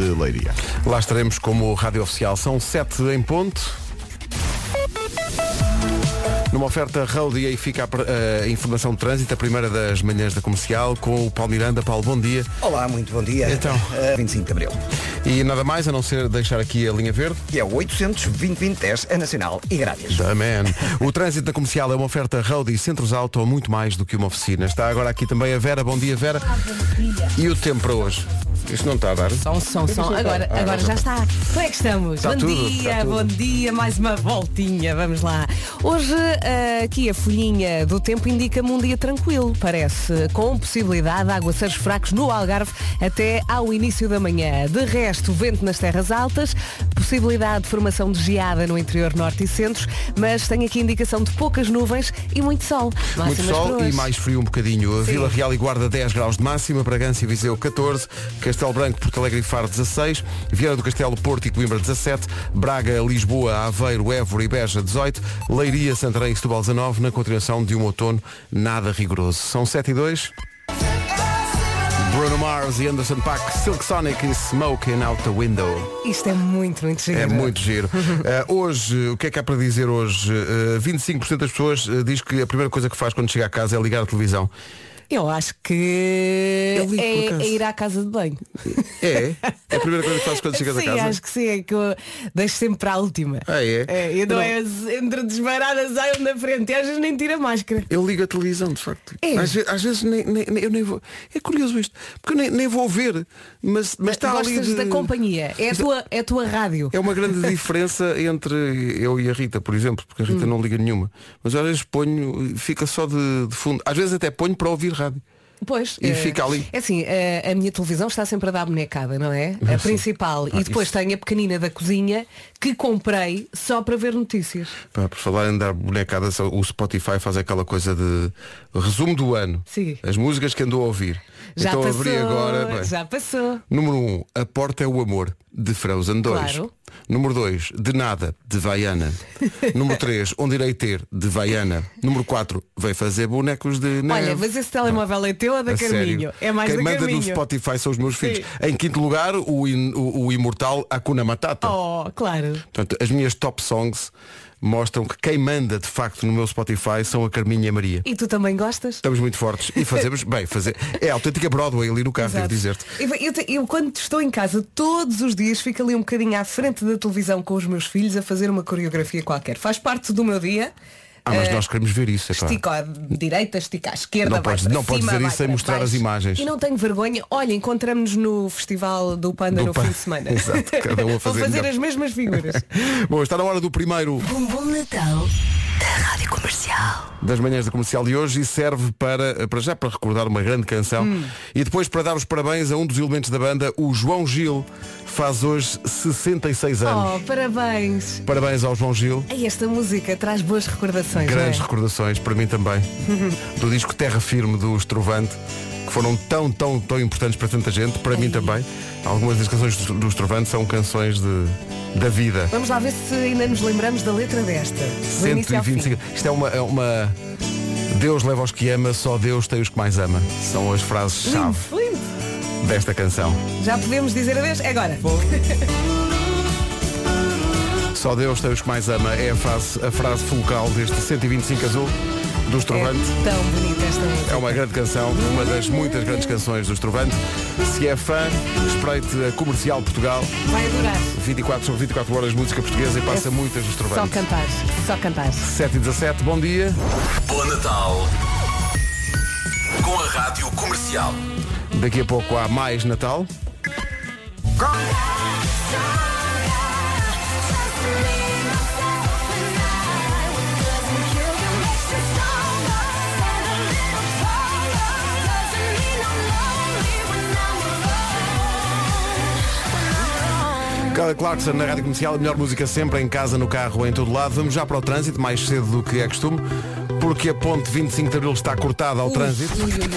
de Leiria. Lá estaremos como rádio oficial. São sete em ponto. Numa oferta Road e aí fica a, a informação de trânsito, a primeira das manhãs da comercial, com o Paulo Miranda. Paulo, bom dia. Olá, muito bom dia. Então. Uh, 25 de Abril. E nada mais a não ser deixar aqui a linha verde. E é o 800 2010 é nacional e grátis. Da man. O trânsito da comercial é uma oferta Road e Centros Auto, muito mais do que uma oficina. Está agora aqui também a Vera. Bom dia, Vera. E o tempo para hoje? Isto não está a dar. Som, som, som. Agora, Ah, agora já está. Como é que estamos? Está bom tudo, dia, bom dia, mais uma voltinha, vamos lá. Hoje ah, aqui a folhinha do tempo indica-me um dia tranquilo, parece, com possibilidade de aguaceiros fracos no Algarve até ao início da manhã. De resto, vento nas terras altas, possibilidade de formação de geada no interior norte e centro, mas tenho aqui indicação de poucas nuvens e muito sol. Muito Máximas para sol e mais frio um bocadinho. Sim. Vila Real e Guarda 10 graus de máxima, Bragança e Viseu 14, Castelo Branco, Porto Alegre e Faro 16, Vieira do Castelo, Porto e Coimbra 17, Braga, Lisboa, Aveiro, Évora e Beja 18, Leiria, Santarém e Setúbal 19, na continuação de um outono nada rigoroso. São 7 e 2. Bruno Mars e Anderson Paak, Silk Sonic e Smoking Out the Window. Isto é muito, muito giro. É muito giro. Uh, hoje, o que é que há para dizer hoje? Uh, 25% das pessoas uh, diz que a primeira coisa que faz quando chega a casa é ligar a televisão. Eu acho que Eu ligo é, acaso. é ir à casa de banho. É? É a primeira coisa que fazes quando chegas sim, a casa? acho que sim, é que eu deixo sempre para a última. Ah, é? e não, Não. é entre desmaradas saiam da frente e às vezes nem tira a máscara. Eu ligo a televisão, de facto. É. Às, às vezes nem, nem- eu nem vou. É curioso isto, porque eu nem, nem vou ver, mas, mas está ali. De- da companhia, é a, Está- tua, é a tua rádio. É uma grande diferença entre eu e a Rita, por exemplo, porque a Rita Hum. não liga nenhuma. Mas às vezes ponho, fica só de, de fundo. Às vezes até ponho para ouvir rádio. Pois, E eh, fica ali. É assim, eh, a minha televisão está sempre a dar bonecada, não é? A principal. Ah, e depois isso. tenho a pequenina da cozinha que comprei só para ver notícias. Pá, por falar em dar bonecada, o Spotify faz aquela coisa de resumo do ano. Sim. As músicas que andou a ouvir. Já então passou. abri agora. bem, já passou. Número 1, um, A Porta é o Amor, de Frozen 2. Claro. Número 2, De Nada, de Vaiana. Número 3, Onde Irei Ter, de Vaiana. Número 4, Vem Fazer Bonecos de Neve. Olha, mas esse telemóvel é teu ou da A Carminho? sério. É mais Quem da manda Carminho. no Spotify são os meus filhos. Sim. Em quinto lugar, o, in- o- o imortal Akuna Matata. Oh, claro. Portanto, as minhas top songs mostram que quem manda de facto no meu Spotify são a Carminha e a Maria. E tu também gostas? Estamos muito fortes e fazemos, bem, fazer. É a autêntica Broadway ali no carro, devo dizer-te. Eu, eu eu, quando estou em casa, todos os dias fico ali um bocadinho à frente da televisão com os meus filhos a fazer uma coreografia qualquer. Faz parte do meu dia. Ah, mas Eh, nós queremos ver isso, é claro. Estica à direita, estica à esquerda, Não podes- não podes dizer isso sem mostrar baixo. as imagens. E não tenho vergonha. Olha, encontramos-nos no Festival do Panda Do no Pan- fim de semana. Exato, cada um a fazer Vou fazer melhor. as mesmas figuras. Bom, está na hora do primeiro Um bom Natal da Rádio Comercial. das manhãs da comercial de hoje e serve para, para já para recordar uma grande canção Hum. e depois para dar os parabéns a um dos elementos da banda, o João Gil, faz hoje 66 anos. Oh, parabéns. Parabéns ao João Gil. Ei, esta música traz boas recordações. Grandes não é? recordações, para mim também, do disco Terra Firme do Estrovante, que foram tão, tão, tão importantes para tanta gente, para mim também. Algumas das canções do do Estrovante são canções de, da vida. Vamos lá ver se ainda nos lembramos da letra desta. Do início ao fim. 125. Isto é uma, é uma. Deus leva aos que ama, só Deus tem os que mais ama. São as frases-chave Lindo, lindo. desta canção. Já podemos dizer adeus? É agora. Só Deus tem os que mais ama. É a frase, a frase fulcral deste 125 azul do Estrovante. É tão bonita esta música. É uma grande canção, uma das muitas grandes canções do Estrovante. Se é fã, espreite a Comercial Portugal. Vai adorar. 24 sobre 24 horas de música portuguesa e passa muitas do Só Estrovante. cantar. Só cantar. 7 e 17, bom dia. Bom Natal com a Rádio Comercial. Daqui a pouco há mais Natal. Kelly Clarkson na Rádio Comercial, a melhor música sempre, em casa, no carro, em todo lado. Vamos já para o trânsito, mais cedo do que é costume. Porque a ponte 25 de Abril está cortada ao Ui, trânsito. ui, ui.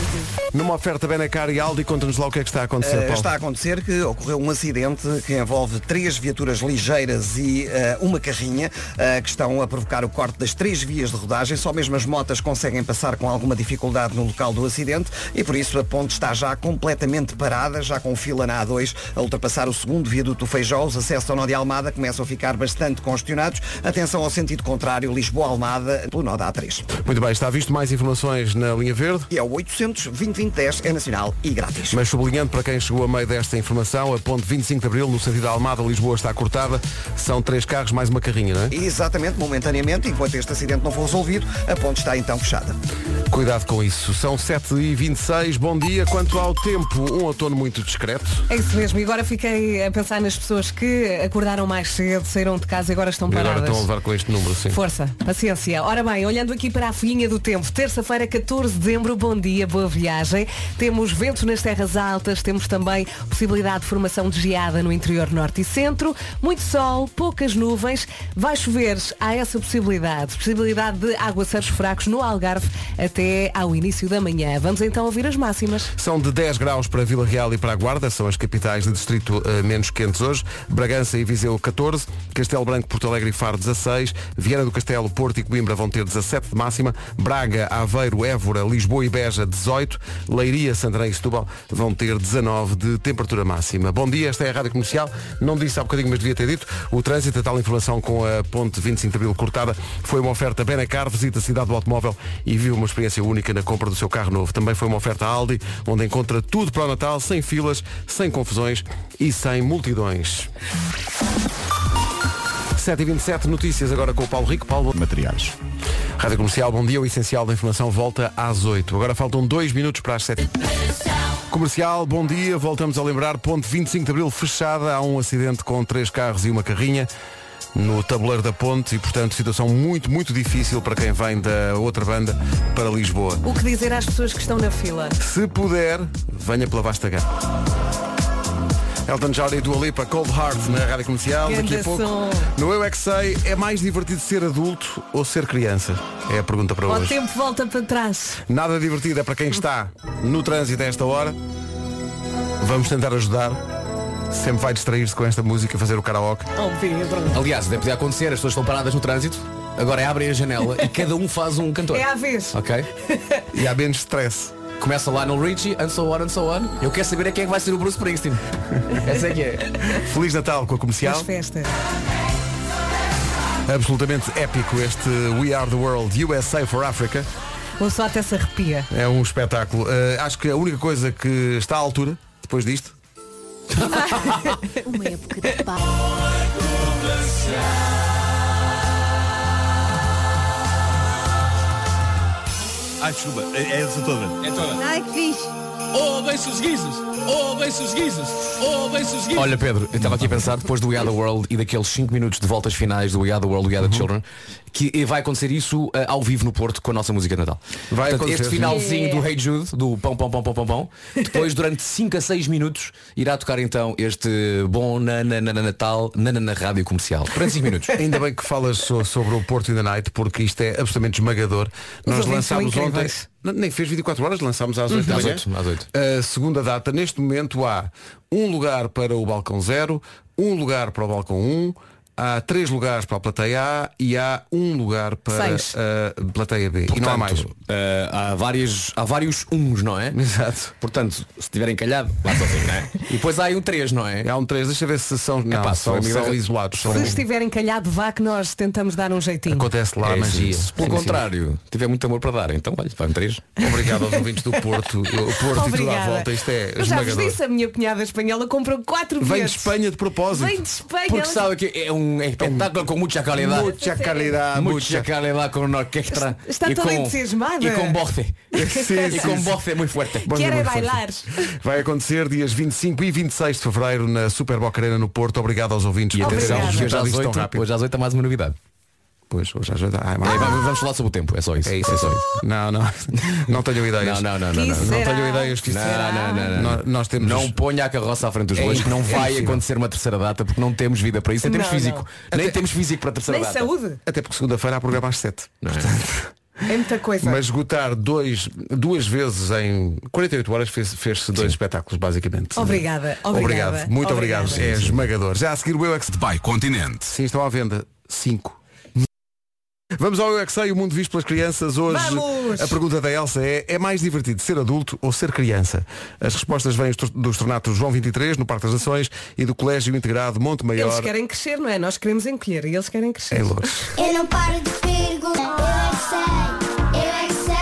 Numa oferta Benacar e Aldi, conta-nos lá o que é que está a acontecer, Paulo. está a acontecer que ocorreu um acidente que envolve três viaturas ligeiras e eh, uma carrinha eh, que estão a provocar o corte das três vias de rodagem. Só mesmo as motas conseguem passar com alguma dificuldade no local do acidente e por isso a ponte está já completamente parada, já com fila na A2 a ultrapassar o segundo viaduto Feijó. Os acessos ao nó de Almada começam a ficar bastante congestionados. Atenção ao sentido contrário, Lisboa-Almada, pelo nó da A3. Muito bem, está visto mais informações na linha verde. E é o 800 2010 é nacional e grátis. Mas sublinhando para quem chegou a meio desta informação, a ponte 25 de Abril, no sentido da Almada, Lisboa, está cortada. São três carros mais uma carrinha, não é? Exatamente, momentaneamente, enquanto este acidente não for resolvido, a ponte está então fechada. Cuidado com isso. São 7h26. Bom dia. Quanto ao tempo, um outono muito discreto. É isso mesmo. E agora fiquei a pensar nas pessoas que acordaram mais cedo, saíram de casa e agora estão E agora paradas. estão a levar com este número, sim. Força, paciência. Ora bem, olhando aqui para a folhinha do tempo, terça-feira, 14 de dezembro, bom dia, boa viagem. Temos vento nas terras altas, temos também possibilidade de formação de geada no interior norte e centro, muito sol, poucas nuvens, vai chover, há essa possibilidade, possibilidade de aguaceiros fracos no Algarve até ao início da manhã. Vamos então ouvir as máximas. São de 10 graus para Vila Real e para a Guarda, são as capitais de distrito eh, menos quentes hoje. Bragança e Viseu 14, Castelo Branco, Porto Alegre e Faro 16, Viana do Castelo, Porto e Coimbra vão ter 17 de máxima, Braga, Aveiro, Évora, Lisboa e Beja 18, Leiria, Santarém e Setúbal vão ter 19 de temperatura máxima. Bom dia, esta é a Rádio Comercial. Não disse há bocadinho, mas devia ter dito. O trânsito, a tal informação com a ponte 25 de Abril cortada, foi uma oferta Benacar, visita a cidade do automóvel e vive uma experiência única na compra do seu carro novo. Também foi uma oferta Aldi, onde encontra tudo para o Natal, sem filas, sem confusões e sem multidões. 7h27, notícias agora com o Paulo Rico. Paulo. materiais. Rádio Comercial, bom dia. O essencial da informação volta às 8. Agora faltam dois minutos para as 7. Comercial, bom dia. Voltamos a lembrar, ponte 25 de Abril fechada. Há um acidente com três carros e uma carrinha no tabuleiro da ponte e, portanto, situação muito, muito difícil para quem vem da outra banda para Lisboa. O que dizer às pessoas que estão na fila? Se puder, venha pela vasta gama. Elton John e Dua Lipa, Cold Heart na Rádio Comercial. Daqui a pouco, no Eu É Que Sei, é mais divertido ser adulto ou ser criança? É a pergunta para O hoje. tempo volta para trás. Nada divertido é para quem está no trânsito a esta hora. Vamos tentar ajudar. Sempre vai distrair-se com esta música, fazer o karaoke. Pedro. Aliás, deve poder acontecer, as pessoas estão paradas no trânsito, agora abrem a janela e cada um faz um cantor. É à vez. Ok? E há menos stress. Começa lá no Richie, and so on, and so on. Eu quero saber é quem é que vai ser o Bruce Springsteen. Essa é que é. Feliz Natal com a As comercial. festas. Absolutamente épico este We Are the World USA for Africa. O só até se arrepia. É um espetáculo. Uh, acho que a única coisa que está à altura, depois disto, Uma época de paz. Ai, desculpa, é, é essa toda. É toda. Ai, que fixe. Bem-se os guizos! Bem-se os guizos! Bem-se os guizos! Olha Pedro, eu estava aqui a pensar depois do We Are the World e daqueles 5 minutos de voltas finais do We Are the World, We Are the Children, que vai acontecer isso eh, ao vivo no Porto com a nossa música de Natal. Vai Portanto, acontecer, este finalzinho do Hey Jude, do pão, pão, pão, pão, pão, pão, depois durante 5 a 6 minutos irá tocar então este bom na, na, na, na Natal na, na, na rádio comercial. Durante 5 minutos. ainda bem que falas so- sobre o Porto in the Night, porque isto é absolutamente esmagador. Nós lançámos ontem. Nem fez 24 horas, lançámos às 8 da Às manhã. às oito. A segunda data, neste momento há um lugar para o balcão 0, um lugar para o balcão 1, há três lugares para a plateia A e há um lugar para Seis. a plateia B. e não há mais. Portanto, eh, há, vários, há vários uns, não é? Exato. Portanto, se tiverem calhado, lá sozinho, não é? E depois há aí um 3, não é? Há um 3, deixa ver se são, não, pá, são, são- são são- isolados. São, Se estiverem calhado, vá que nós tentamos dar um jeitinho. acontece lá a É isso. magia. Se pelo Sim, sim. contrário, tiver muito amor para dar, então olha, vai um 3. Obrigado aos ouvintes do Porto. O Porto e tudo à Obrigada. volta. Isto é Eu já vos esmagador. disse, a minha cunhada espanhola comprou quatro Vem de. Espanha de propósito. Vem de Espanha. Porque sabe que é um espetáculo com muita qualidade. Mucha calidad, Mucha mucha. calidad com uma orquestra. Está e toda com, entusiasmada. E com voce. Sim, e com voce muito forte. Bom, Querem muito forte. bailar. Vai acontecer dias 25 e 26 de Fevereiro na Super Boca Arena no Porto. Obrigado aos ouvintes E por terem hoje às, respeitado isto tão 8, rápido. hoje às 8 há mais uma novidade. Pois, hoje às É, mas- vamos vamos falar sobre o tempo, é só isso. É isso, é é só só isso. Não, não. Não tenho ideias. Não, não, não, não. Que não. Tenho ideias que isso Não, não, não, não. Nós, nós temos. Não ponha a carroça à frente dos bois, É que não vai impossível. acontecer uma terceira data, porque não temos vida para isso, nem temos físico. Nem temos físico para a terceira Nem data. saúde. Até porque segunda-feira há programa às 7. Não é? É muita coisa. Mas esgotar dois, duas vezes em 48 horas fez- fez-se dois espetáculos, basicamente. Obrigada, obrigada, Obrigado, muito obrigada. obrigado. É esmagador. Já a seguir o Eu é By Continente. Sim, estão à venda. Cinco. Vamos ao Eu é o mundo visto pelas crianças. Hoje Vamos! a pergunta da Elsa é, é mais divertido ser adulto ou ser criança? As respostas vêm dos- dos tornatos João 23, no Parque das Nações, e do Colégio Integrado Monte Eles Maior, querem crescer, não é? Nós queremos encolher e eles querem crescer. em Lourdes. Eu não paro de perguntar. Eu é que sei,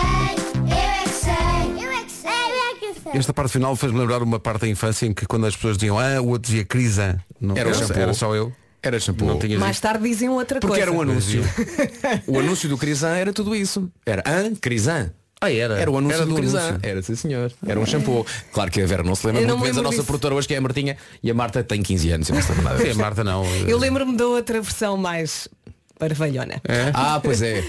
eu é que sei, eu é que sei, eu é que sei, eu é que sei. Esta parte final fez-me lembrar uma parte da infância em que quando as pessoas diziam ah, o outro dizia Crisan. Não, Era shampoo. era só eu. Era shampoo. Não tinha Mais tarde diziam outra Porque coisa. era um anúncio. o anúncio do Crisan era tudo isso. Era Hã? Crisan. Ah, era. Era o anúncio Era do, do Crisan. anúncio. Era, sim senhor. Era um shampoo. Claro que a Vera não se lembra Eu não muito menos a nossa disso. produtora hoje que é a Martinha e a Marta tem 15 anos. Eu não se lembra nada a. Marta não. Eu lembro-me da outra versão mais parvalhona. Ah, pois é.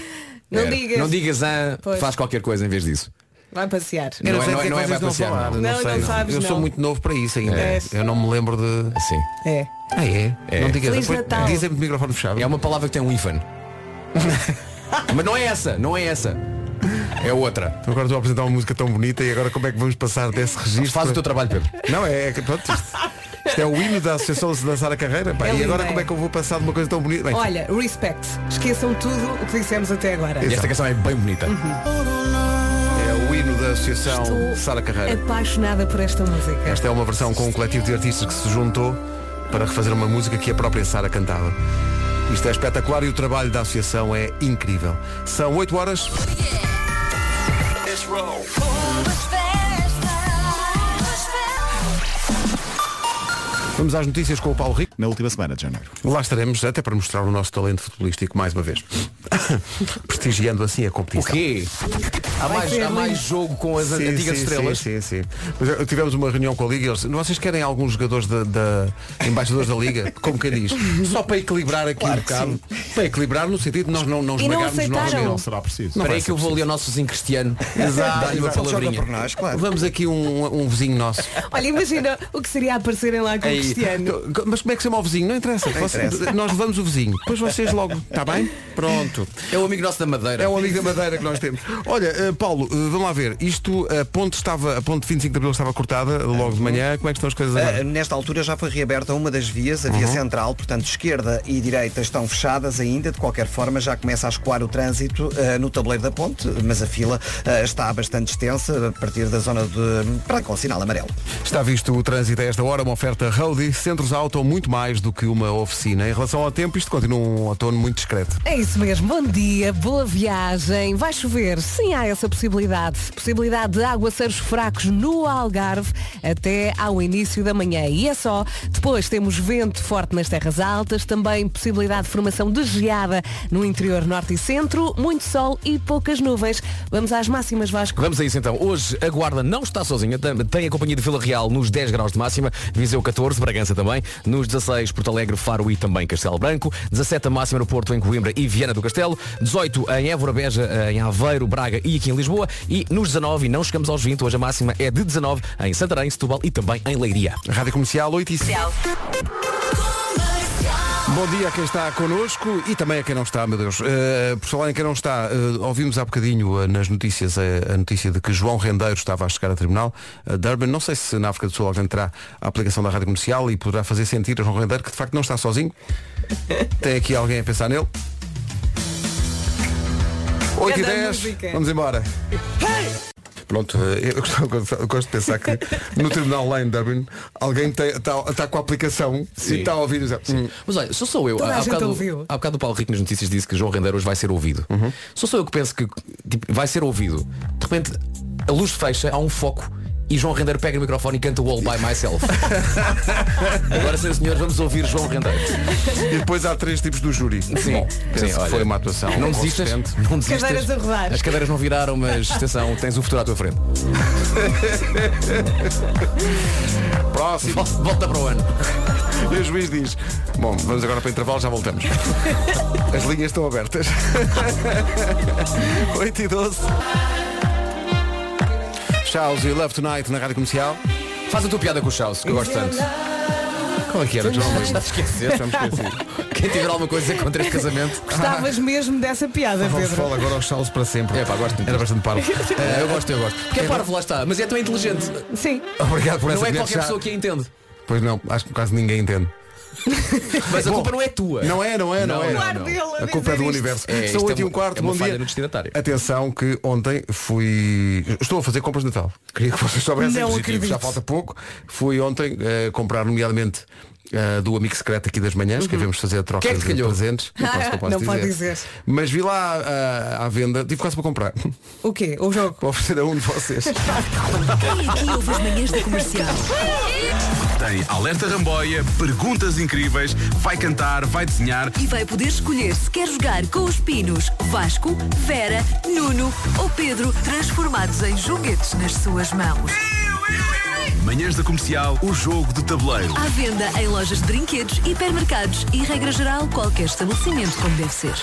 Não digas. Não digas Pois. faz qualquer coisa em vez disso. Vai passear. Não Eu é- sei não o que é- não é vai passear, falar, não. Não, sei, não sabes, Eu sou não. muito novo para isso ainda. É. Eu não me lembro de. Assim. É. Ah, é? É. Não digas. Feliz depois- Natal. Dizem-me de microfone fechado. É uma palavra que tem um hífen. Mas não é essa, não é essa. É outra. Então Agora estou a apresentar uma música tão bonita e agora como é que vamos passar desse registro? Faz o teu trabalho, Pedro. Não, é, é pronto, isto, isto é o hino da Associação de Dançar a Carreira. pá, É e agora é. como é que eu vou passar de uma coisa tão bonita? Bem, Olha, respect. Esqueçam tudo o que dissemos até agora. E esta canção é bem bonita. é da Associação Estou Sara Carreira. apaixonada por esta música. Esta é uma versão com um coletivo de artistas que se juntou para refazer uma música que a própria Sara cantava. Isto é espetacular e o trabalho da associação é incrível. São 8 horas. Vamos às notícias com o Paulo Rico. Na última semana de janeiro. Lá estaremos até para mostrar o nosso talento futebolístico mais uma vez. Prestigiando assim a O competição. quê? Há mais, há mais jogo com as Sim, antigas sim, estrelas. Sim, sim, sim. Mas, eh, tivemos uma reunião com a Liga e eles, vocês querem alguns jogadores da, da- embaixadores da Liga? Como quem diz? Só para equilibrar aqui um bocado. Para equilibrar no sentido de nós não, não esmagarmos aceitaram. novamente. Não será preciso. Não Espera vai aí ser que eu vou ali ao nosso vizinho cristiano. Exato, uma palavrinha. por nós, claro. Vamos aqui um, um vizinho nosso. Olha, imagina o que seria aparecerem lá com o Cristiano. Mas como é que se chama o vizinho? Não interessa. Você- interessa. Nós levamos o vizinho. Depois vocês logo. Está bem? Pronto. É o amigo nosso da Madeira. É o amigo da Madeira que nós temos. Olha, eh, Paulo, eh, vamos lá ver. Isto, a ponte estava, a ponte 25 de Abril estava cortada logo de manhã. Como é que estão as coisas agora? Uh, nesta altura já foi reaberta uma das vias, a Uhum. via central, portanto esquerda e direita estão fechadas ainda, de qualquer forma já começa a escoar o trânsito uh, no tabuleiro da ponte, mas a fila uh, está bastante extensa a partir da zona de para com sinal amarelo. Está visto o trânsito a esta hora, uma oferta Roadie, centros auto muito mais do que uma oficina. Em relação ao tempo, isto continua um outono muito discreto. É isso mesmo, bom dia, boa viagem. Vai chover? Sim, há essa possibilidade. Possibilidade de aguaceiros fracos no Algarve até ao início da manhã. E é só. Depois temos vento forte nas terras altas, também possibilidade de formação de geada no interior norte e centro, muito sol e poucas nuvens. Vamos às máximas, Vasco. Vamos a isso então. Hoje a Guarda não está sozinha, tem- tem a companhia de Vila Real nos 10 graus de máxima, Viseu 14, Bragança também, nos 16 Porto Alegre, Faro e também Castelo Branco, 17 a máxima no Porto, em Coimbra e Viana do Castelo, 18 em Évora, Beja, em Aveiro, Braga e aqui em Lisboa. E nos 19, e não chegamos aos 20, hoje a máxima é de 19 em Santarém, Setúbal e também em Leiria. Rádio Comercial 8 e 5. Bom dia a quem está connosco e também a quem não está, meu Deus. Uh, por falar em quem não está, uh, ouvimos há bocadinho uh, nas notícias a, a notícia de que João Rendeiro estava a chegar a tribunal. Uh, Durban, não sei se na África do Sul alguém terá a aplicação da rádio comercial e poderá fazer sentir a João Rendeiro que de facto não está sozinho. Tem aqui alguém a pensar nele. 8 e Grande 10, música. vamos embora. Pronto, eh, eu gosto, eu gosto de pensar que no tribunal lá em Dublin alguém está com a aplicação e Sim. está a ouvir e diz, "Hum, Mas olha, só sou eu. Toda a há, gente bocado, ouviu. há bocado o Paulo Rico nas notícias disse que João Rendeiro hoje vai ser ouvido. Só sou eu que penso que tipo, vai ser ouvido. De repente a luz fecha, há um foco e João Rendeiro pega no microfone e canta o All By Myself. Agora, senhores e senhores, vamos ouvir João Rendeiro. E depois há três tipos do júri. Sim, Bom, sim, olha, foi uma atuação Não desistas, não desistas. Cadeiras a rodar. As cadeiras não viraram, mas atenção, tens o futuro à tua frente. Próximo. Vol- Volta para o ano. E o juiz diz, bom, vamos agora para o intervalo, já voltamos. As linhas estão abertas. 8 e 12. Charles e Love Tonight na Rádio Comercial. Faz a tua piada com o Chaus, que eu gosto tanto. Qual é que era? Já me esqueci. Quem tiver alguma coisa contra este casamento. Gostavas mesmo dessa piada, Vamos Pedro? falar agora aos saltos para sempre. É pá, gosto muito Era bastante parvo. É, eu gosto, eu gosto. Porque é parvo, lá está. Mas é tão inteligente. Sim. Obrigado por essa Não é qualquer já- pessoa que a entende. Pois não, acho que quase ninguém entende. Mas a Bom, culpa não é tua. Não é, não é, não, Não, é. a culpa é do isto. universo. É, São isto 8 e é um uma- quarto, é uma bom falha dia. no destinatário. Atenção que ontem fui. Estou a fazer compras de Natal. Queria que vocês soubessem Não positivo. acredito. Já falta pouco. Fui ontem eh, comprar, nomeadamente. eh, do amigo secreto aqui das manhãs, que devemos fazer trocas Quem é que de calhou? presentes. Não, posso, não, posso Não pode dizer. Mas vi lá ah, à venda, tive quase para comprar. O quê? O jogo? Para oferecer a um de vocês. Quem aqui ouve as manhãs da comercial? Tem alerta ramboia, perguntas incríveis, vai cantar, vai desenhar. E vai poder escolher se quer jogar com os pinos Vasco, Vera, Nuno ou Pedro, transformados em joguetes nas suas mãos. Manhãs da comercial, o jogo de tabuleiro. À venda em lojas de brinquedos, hipermercados e, regra geral, qualquer estabelecimento como deve ser.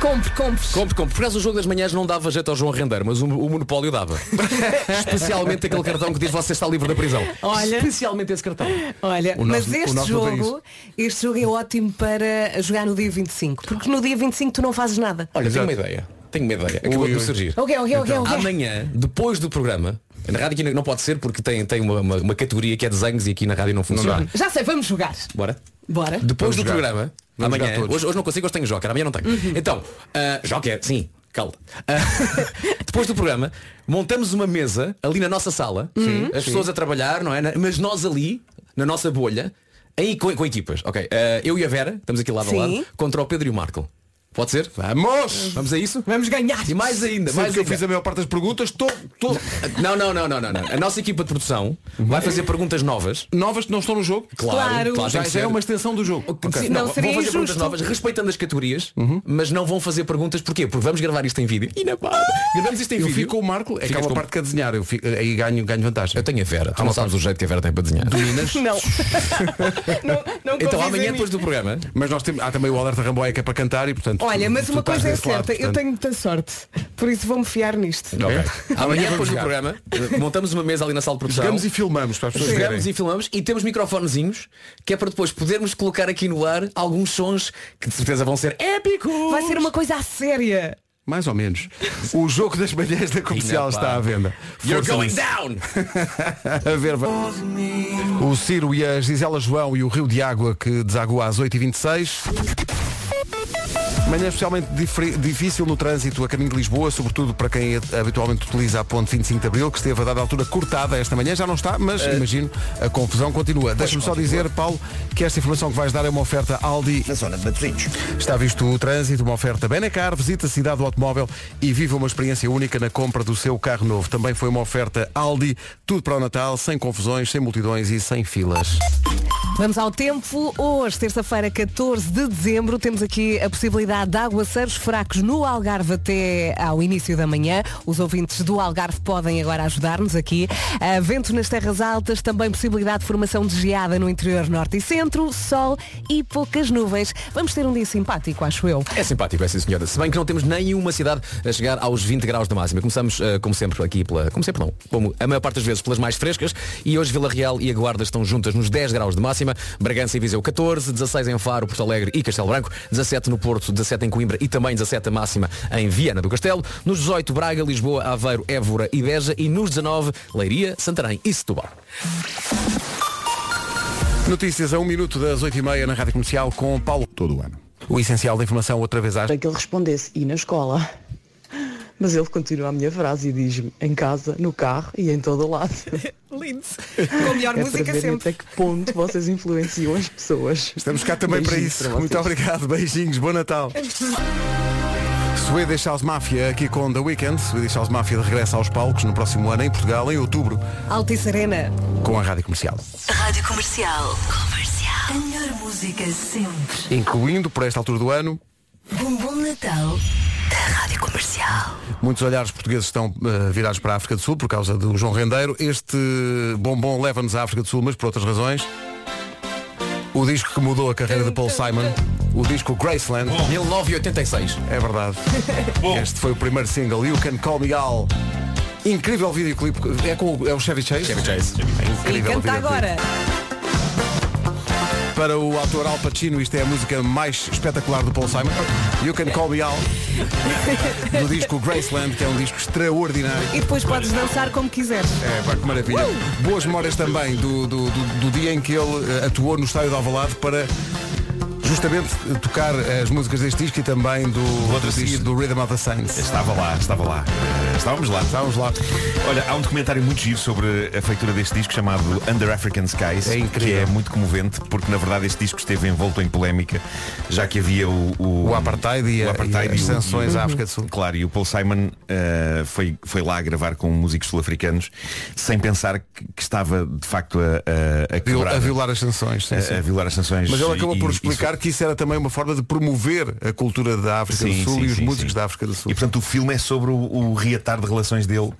Compre, compre. Compre, compre. Por acaso o jogo das manhãs não dava jeito ao João Render, mas o, o Monopólio dava. Especialmente aquele cartão que diz você está livre da prisão. Olha. Especialmente esse cartão. Olha, O mas nosso- o este nosso não tem jogo, este jogo é ótimo para jogar no dia 25, porque no dia 25 tu não fazes nada. Olha, tenho uma ideia. Tenho uma ideia. Acabou Ui, de ui. surgir. Ok, ok, ok, ok. Amanhã, depois do programa, na rádio aqui não pode ser porque tem, tem uma, uma, uma categoria que é desenhos e aqui na rádio não funciona. Já sei, vamos jogar. Bora? Bora. Depois Vamos do jogar. programa, Vamos amanhã, jogar todos. hoje, hoje não consigo, hoje tenho Joker, amanhã não tenho. Uhum. Então, uh, Joker, sim, calma. Ah, depois do programa, montamos uma mesa ali na nossa sala, Uhum. as pessoas a trabalhar, não é? Mas nós ali, na nossa bolha, aí com, com equipas, ok? Ah, eu e a Vera, estamos aqui lado Sim. a lado, contra o Pedro e o Marco. Pode ser? Vamos! Vamos a isso? Vamos ganhar. E mais ainda, Sempre mais que eu ainda. fiz a maior parte das perguntas, estou. estou- Não, não, não, não, não, não. A nossa equipa de produção vai fazer perguntas novas. Novas que não estão no jogo. Claro. tem Já, que é ser. uma extensão do jogo. Ok. Sim, Não não, seria vão fazer perguntas injusto. novas, respeitando as categorias, mas não vão fazer perguntas porquê? Porque vamos gravar isto em vídeo. E na pá, gravamos isto em Eu vídeo. fico com o Marco, é Ficas com- parte que a desenhar, eu fico- aí ganho, ganho vantagem. Eu tenho a Vera, tu não sabes o jeito que a Vera tem para desenhar. Não. não, não Então amanhã mim. depois do programa. Mas nós temos, há também o alerta Ramboia que é para cantar e portanto. Olha, mas uma coisa é certa, eu tenho muita sorte. Por isso vou-me fiar nisto. Ok. Amanhã depois do programa, eh, montamos uma mesa ali na sala de produção. Jogamos e filmamos para as pessoas Jogamos verem. e filmamos e temos microfonezinhos que é para depois podermos colocar aqui no ar alguns sons que de certeza vão ser épicos. Vai ser uma coisa a séria. Mais ou menos. O jogo das manhãs da comercial pá. está à venda. You're Força going nisso. down! A ver, vai. O Ciro e a Gisela João e o Rio de Água que desagua às 8h26. Manhã especialmente difícil no trânsito a caminho de Lisboa, sobretudo para quem habitualmente utiliza a ponte 25 de Abril, que esteve a dada altura cortada esta manhã, já não está, mas Eh, imagino a confusão continua. Deixa-me só dizer, Paulo, que esta informação que vais dar é uma oferta Aldi. Na zona de Matosinhos. Está visto o trânsito, uma oferta Benecar, visita a cidade do automóvel e viva uma experiência única na compra do seu carro novo. Também foi uma oferta Aldi, tudo para o Natal, sem confusões, sem multidões e sem filas. Vamos ao tempo. Hoje, terça-feira, 14 de dezembro, temos aqui a possibilidade de aguaceiros fracos no Algarve até ao início da manhã. Os ouvintes do Algarve podem agora ajudar-nos aqui. Ah, vento nas terras altas, também possibilidade de formação de geada no interior norte e centro, sol e poucas nuvens. Vamos ter um dia simpático, acho eu. É simpático, é sim senhora. Se bem que não temos nenhuma cidade a chegar aos 20 graus de máxima. Começamos, eh, como sempre, aqui pela. Como sempre não. Como a maior parte das vezes pelas mais frescas. E hoje Vila Real e a Guarda estão juntas nos 10 graus de máxima. Bragança e Viseu 14, 16 em Faro, Porto Alegre e Castelo Branco, 17 no Porto, 17 em Coimbra e também 17 a máxima em Viana do Castelo. Nos 18, Braga, Lisboa, Aveiro, Évora e Beja. E nos 19, Leiria, Santarém e Setúbal. Notícias a um minuto das 8h30 na Rádio Comercial com Paulo todo o ano. O essencial da informação outra vez às. para que ele respondesse e na escola. Mas ele continua a minha frase e diz-me em casa, no carro e em todo o lado. Lindo. Com a melhor É música para sempre. até que ponto vocês influenciam as pessoas. Estamos cá também para Beijinhos isso. para. Muito obrigado, beijinhos, bom Natal. Swedish House Mafia aqui com The Weeknd. Swedish House Mafia regressa aos palcos no próximo ano em Portugal, em outubro, Alta e serena. com a Rádio Comercial. Rádio Comercial. Comercial. A melhor música sempre. Incluindo, por esta altura do ano, Bom bom Natal. Da Rádio Comercial. muitos olhares portugueses estão eh, virados para a África do Sul por causa do João Rendeiro. Este bombom leva-nos à África do Sul, mas por outras razões. O disco que mudou a carreira de Paul Simon, o disco Graceland, 1986. é verdade. Este foi o primeiro single, You Can Call Me All. Incrível videoclipe, é com o- é o Chevy Chase? Chevy Chase. É incrível o videoclipe. agora. Para o autor Al Pacino, isto é a música mais espetacular do Paul Simon. You Can Call Me Al. Do disco Graceland, que é um disco extraordinário. E depois podes dançar como quiseres. É, pá, que maravilha. Boas memórias também do, do, do- do dia em que ele eh, atuou no estádio de Alvalade para justamente tocar as músicas deste disco e também do, Outro disco, do Rhythm of the Saints. Estava lá, estava lá. Eh, Estávamos lá. Estávamos lá. Olha, há um documentário muito giro sobre a feitura deste disco chamado Under African Skies. É incrível. Que é muito comovente porque na verdade este disco esteve envolto em polémica, já que havia o, o, O apartheid e, o apartheid e as e o- sanções e à África do Sul. Claro, e o Paul Simon eh, foi, foi lá gravar com músicos sul-africanos sem pensar que, que estava de facto a, a, a quebrar. a violar as sanções. sim, sim. a violar as sanções. Mas ele acabou por e- explicar que isso era também uma forma de promover a cultura da África Sim, do Sul sim, e os sim, músicos da África do Sul. E portanto o filme é sobre o, o reatar de relações dele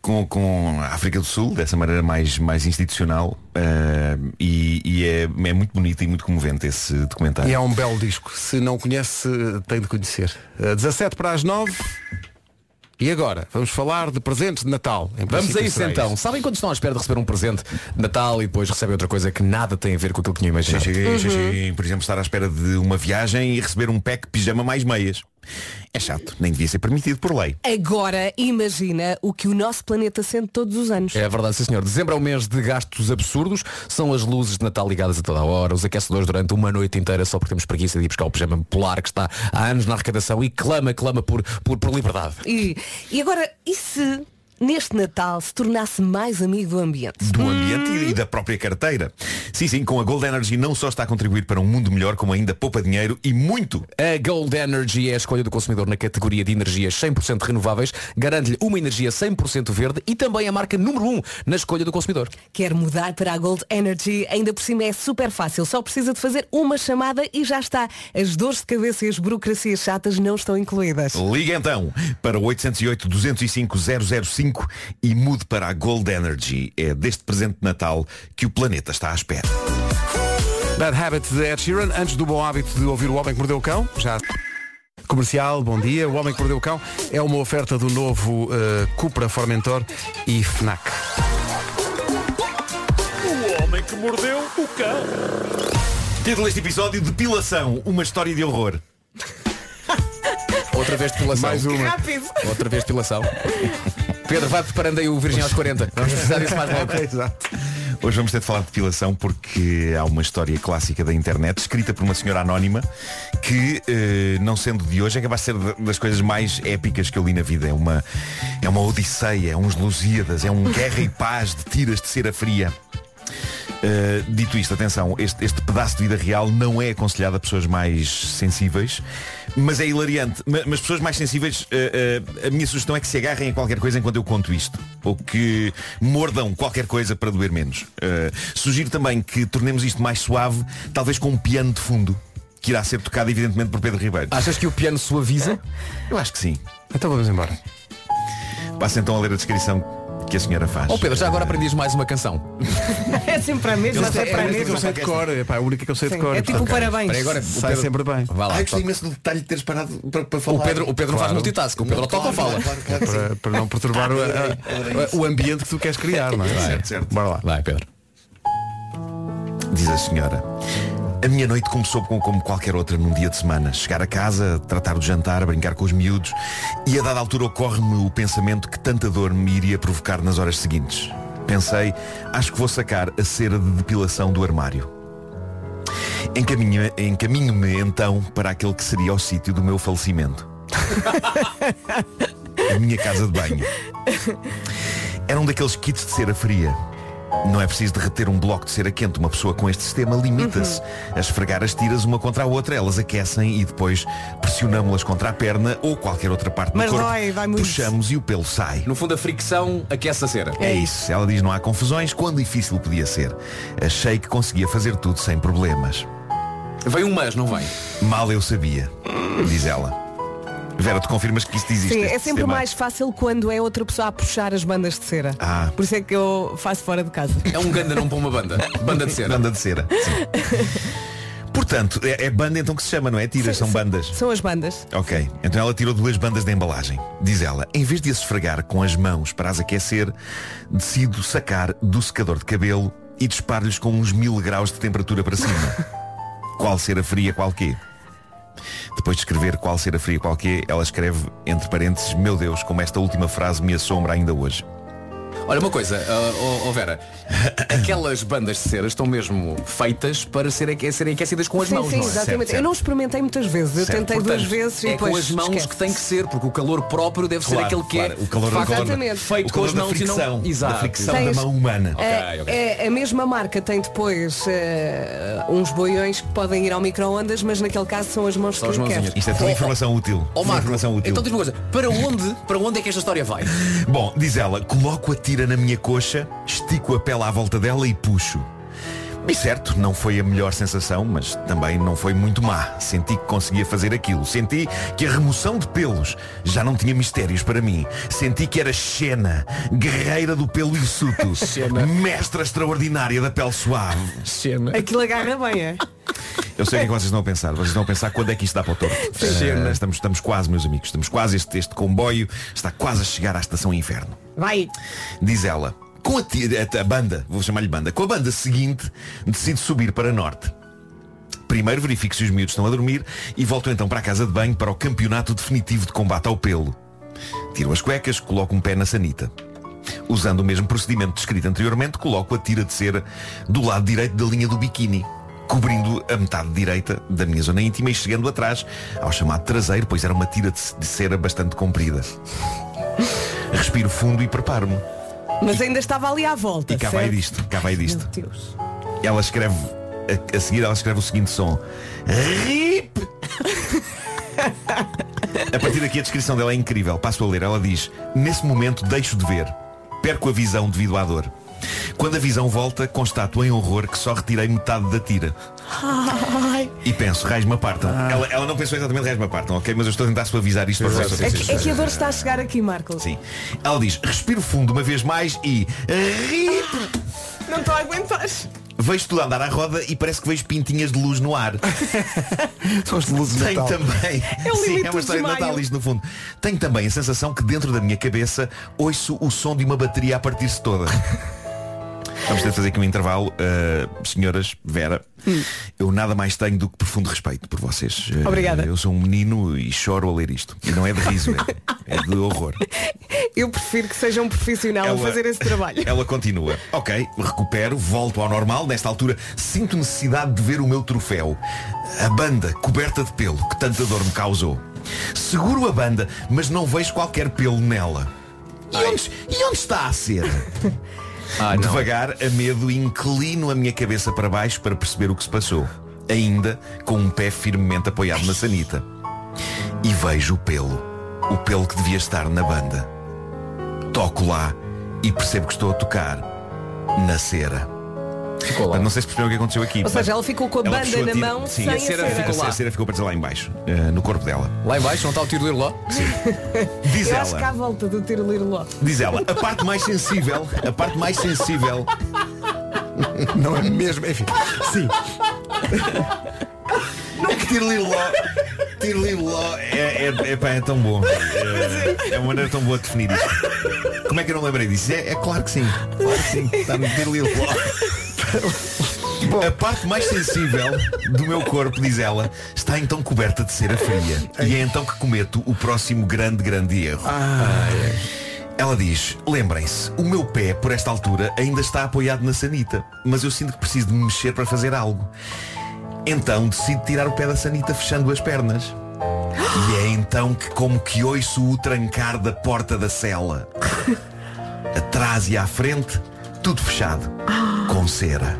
com, com a África do Sul, dessa maneira mais, mais institucional. eh, e e é, é muito bonito e muito comovente esse documentário. E é um belo disco. Se não conhece, tem de conhecer. Uh, 17 para as 9. E agora, vamos falar de presentes de Natal. Vamos a isso então. Sabem quando estão à espera de receber um presente de Natal e depois recebem outra coisa que nada tem a ver com aquilo que tinham imaginado? sim, sim, sim. Por exemplo, estar à espera de uma viagem e receber um pack pijama mais meias. É chato, nem devia ser permitido por lei. Agora imagina o que o nosso planeta sente todos os anos. É verdade, sim senhor. Dezembro é o mês de gastos absurdos. São as luzes de Natal ligadas a toda a hora, os aquecedores durante uma noite inteira só porque temos preguiça de ir buscar o pijama polar que está há anos na arrecadação e clama, clama por, por, por liberdade. E, e agora, e se neste Natal se tornasse mais amigo do ambiente? do ambiente e- e da própria carteira. Sim, sim, com a Gold Energy não só está a contribuir para um mundo melhor, como ainda poupa dinheiro e muito. A Gold Energy é a escolha do consumidor na categoria de energias 100% renováveis, garante-lhe uma energia 100% verde e também a marca número 1 na escolha do consumidor. Quer mudar para a Gold Energy? Ainda por cima é super fácil. Só precisa de fazer uma chamada e já está. As dores de cabeça e as burocracias chatas não estão incluídas. Liga então para o 808 205 005 e mude para a Gold Energy. É deste presente de Natal que o planeta está à espera. Bad Habit de Ed Sheeran, antes do bom hábito de ouvir o Homem que Mordeu o Cão, já comercial, bom dia. O Homem que Mordeu o Cão é uma oferta do novo uh, Cupra Formentor e FNAC. O homem que mordeu o cão. Título deste episódio, Depilação, uma história de horror. Outra vez depilação. Mais uma. Rápido! Outra vez depilação. Pedro, vai preparando aí o Virgem aos 40. Vamos precisar disso mais logo. Exato. Hoje vamos ter de falar de depilação porque há uma história clássica da internet escrita por uma senhora anónima que, eh, não sendo de hoje, é capaz de ser da- das coisas mais épicas que eu li na vida. É uma, é uma odisseia, é uns Lusíadas, é um guerra e paz de tiras de cera fria. Uh, dito isto, atenção, este, este pedaço de vida real não é aconselhado a pessoas mais sensíveis, mas é hilariante. Ma- Mas, pessoas mais sensíveis, uh, uh, a minha sugestão é que se agarrem a qualquer coisa enquanto eu conto isto. Ou que mordam qualquer coisa para doer menos. Sugiro também que tornemos isto mais suave, talvez com um piano de fundo, que irá ser tocado evidentemente por Pedro Ribeiro. Achas que o piano suaviza? Eu acho que sim. Então vamos embora. Passa então a ler a descrição que a senhora faz. Oh Pedro, já agora aprendias mais uma canção. É sempre a mesma, É sempre a a única que eu mesma. sei de cor. É pá, a única que eu sei de cor. é tipo um parabéns. Aí, agora o Sai Pedro- sempre bem. Vai lá. Ai, gostei imenso do detalhe de teres parado para, para falar. o Pedro, o Pedro não faz multitask, o Pedro toca ou fala. Para, para não perturbar o, a- o ambiente que tu queres criar, não é? Certo, certo. Bora lá. Vai, Pedro. Diz a senhora. A minha noite começou com, como qualquer outra num dia de semana. Chegar a casa, tratar do jantar, brincar com os miúdos e a dada altura ocorre-me o pensamento que tanta dor me iria provocar nas horas seguintes. Pensei, acho que vou sacar a cera de depilação do armário. Encaminho- Encaminho-me então para aquele que seria o sítio do meu falecimento. a minha casa de banho. Era um daqueles kits de cera fria. Não é preciso derreter um bloco de cera quente. Uma pessoa com este sistema limita-se a esfregar as tiras uma contra a outra. Elas aquecem e depois pressionamos-las contra a perna ou qualquer outra parte Mas do corpo. dói, dói muito. Puxamos e o pelo sai. No fundo a fricção aquece a cera. É isso. Ela diz não há confusões. Quão difícil podia ser. Achei que conseguia fazer tudo sem problemas. Vem um mas, não vem? Mal eu sabia, diz ela. Vera, tu confirmas que isto existe? Sim, é sempre sistema? mais fácil quando é outra pessoa a puxar as bandas de cera. Ah. Por isso é que eu faço fora de casa. É um ganda não para uma banda. Banda de cera. Banda de cera. sim. Portanto, é, é banda então que se chama, não é? Tiras, são bandas. São as bandas. Ok, então ela tirou duas bandas de embalagem. Diz ela, em vez de as esfregar com as mãos para as aquecer, decido sacar do secador de cabelo e disparo-lhes com uns mil graus de temperatura para cima. qual cera fria, qual quê? Depois de escrever qual cera fria, qual quê, ela escreve, entre parênteses, meu Deus, como esta última frase me assombra ainda hoje. Olha uma coisa, ah, oh, oh, Vera, aquelas bandas de cera estão mesmo feitas para serem, serem aquecidas com as sim, mãos, sim, não é? exatamente. Eu não experimentei muitas vezes. Eu Certo. tentei duas Portanto, vezes e é depois com as mãos esquece. que tem que ser, porque o calor próprio deve Claro, ser aquele que claro. é O calor- facto, Exatamente. feito o com calor as da mãos e fricção, não. da Exato. fricção Tens- da mão humana. É, ok. é- a mesma marca tem depois eh, uns boiões que podem ir ao micro-ondas, mas naquele caso são as mãos São que as. Isto é tudo Oh, oh, informação útil. Tudo Marco, informação útil. então diz uma coisa, para onde, para onde é que esta história vai? Bom, diz ela, coloco a tira na minha coxa, estico a pele à volta dela e puxo. E certo, não foi a melhor sensação, mas também não foi muito má. Senti que conseguia fazer aquilo. Senti que a remoção de pelos já não tinha mistérios para mim. Senti que era Xena, guerreira do pelo hirsuto, mestra extraordinária da pele suave. Cena. Aquilo agarra bem, é? Eu sei o que é que vocês estão a pensar. Vocês estão a pensar quando é que isto dá para o torto. Eh, estamos, estamos quase, meus amigos. Estamos quase. Este, este comboio está quase a chegar à estação inferno. Vai. Diz ela, com a, ti- a, a banda, vou chamar-lhe banda, com a banda seguinte, decido subir para norte. Primeiro verifico se os miúdos estão a dormir e volto então para a casa de banho para o campeonato definitivo de combate ao pelo. Tiro as cuecas, coloco um pé na sanita. Usando o mesmo procedimento descrito anteriormente, coloco a tira de cera do lado direito da linha do biquíni, cobrindo a metade direita da minha zona íntima e chegando atrás ao chamado traseiro, pois era uma tira de cera bastante comprida. Respiro fundo e preparo-me. Mas ainda estava ali à volta. E cá vai certo? disto, cá vai disto. Meu Deus. Ela escreve, a, a seguir ela escreve o seguinte som. RIP! a partir daqui a descrição dela é incrível. Passo a ler. Ela diz, nesse momento deixo de ver. Perco a visão devido à dor. Quando a visão volta, constato em horror que só retirei metade da tira. E penso, raios me apartam. Ela, ela não pensou exatamente raios me apartam, ok? Mas eu estou a tentar suavizar isto para os vossos É é que a dor está a chegar aqui, Marco. Sim. Ela diz, respiro fundo uma vez mais e RIP! Não estou a aguentar. Vejo tudo a andar à roda e parece que vejo pintinhas de luz no ar. São as luzes de Tenho Natal. também. É Sim, é uma história de. Natal isto no fundo. Tenho também a sensação que dentro da minha cabeça ouço o som de uma bateria a partir-se toda. Vamos ter de fazer aqui um intervalo. Uh, senhoras, Vera, eu nada mais tenho do que profundo respeito por vocês. Uh, Obrigada. Eu sou um menino e choro a ler isto. E não é de riso, é, é de horror. Eu prefiro que seja um profissional a Ela- fazer esse trabalho. Ela continua. Ok, recupero, volto ao normal. Nesta altura, sinto necessidade de ver o meu troféu. A banda coberta de pelo que tanta dor me causou. Seguro a banda, mas não vejo qualquer pelo nela. E onde, e onde está a cera? Ah. Devagar, a medo, inclino a minha cabeça para baixo para perceber o que se passou. Ainda com um pé firmemente apoiado na sanita. E vejo o pelo. O pelo que devia estar na banda. Toco lá e percebo que estou a tocar na cera. Ficou lá. Não sei se percebeu o que aconteceu aqui. Ou seja, ela ficou com a ela banda na tira- mão Sim, sem a a cera, cera. ficou lá. A cera ficou presa lá em baixo, eh, no corpo dela. Lá em baixo não está o tiro do Irló? Diz Eu acho que à ela, volta do tiro liroló. diz ela, a parte mais sensível, a parte mais sensível Não é mesmo? Enfim. Sim. Que tiro liló Tiro liló é, é, é, pá, é tão bom é, é uma maneira tão boa de definir isto Como é que eu não lembrei disso? É, é claro que sim Claro que sim Está no tiro liló A parte mais sensível do meu corpo, diz ela, está então coberta de cera fria. E é então que cometo o próximo grande, grande erro. Ela diz, lembrem-se, o meu pé, por esta altura, ainda está apoiado na sanita, mas eu sinto que preciso de me mexer para fazer algo. Então decido tirar o pé da sanita fechando as pernas. E é então que como que ouço o trancar da porta da cela. Atrás e à frente, tudo fechado. Com cera.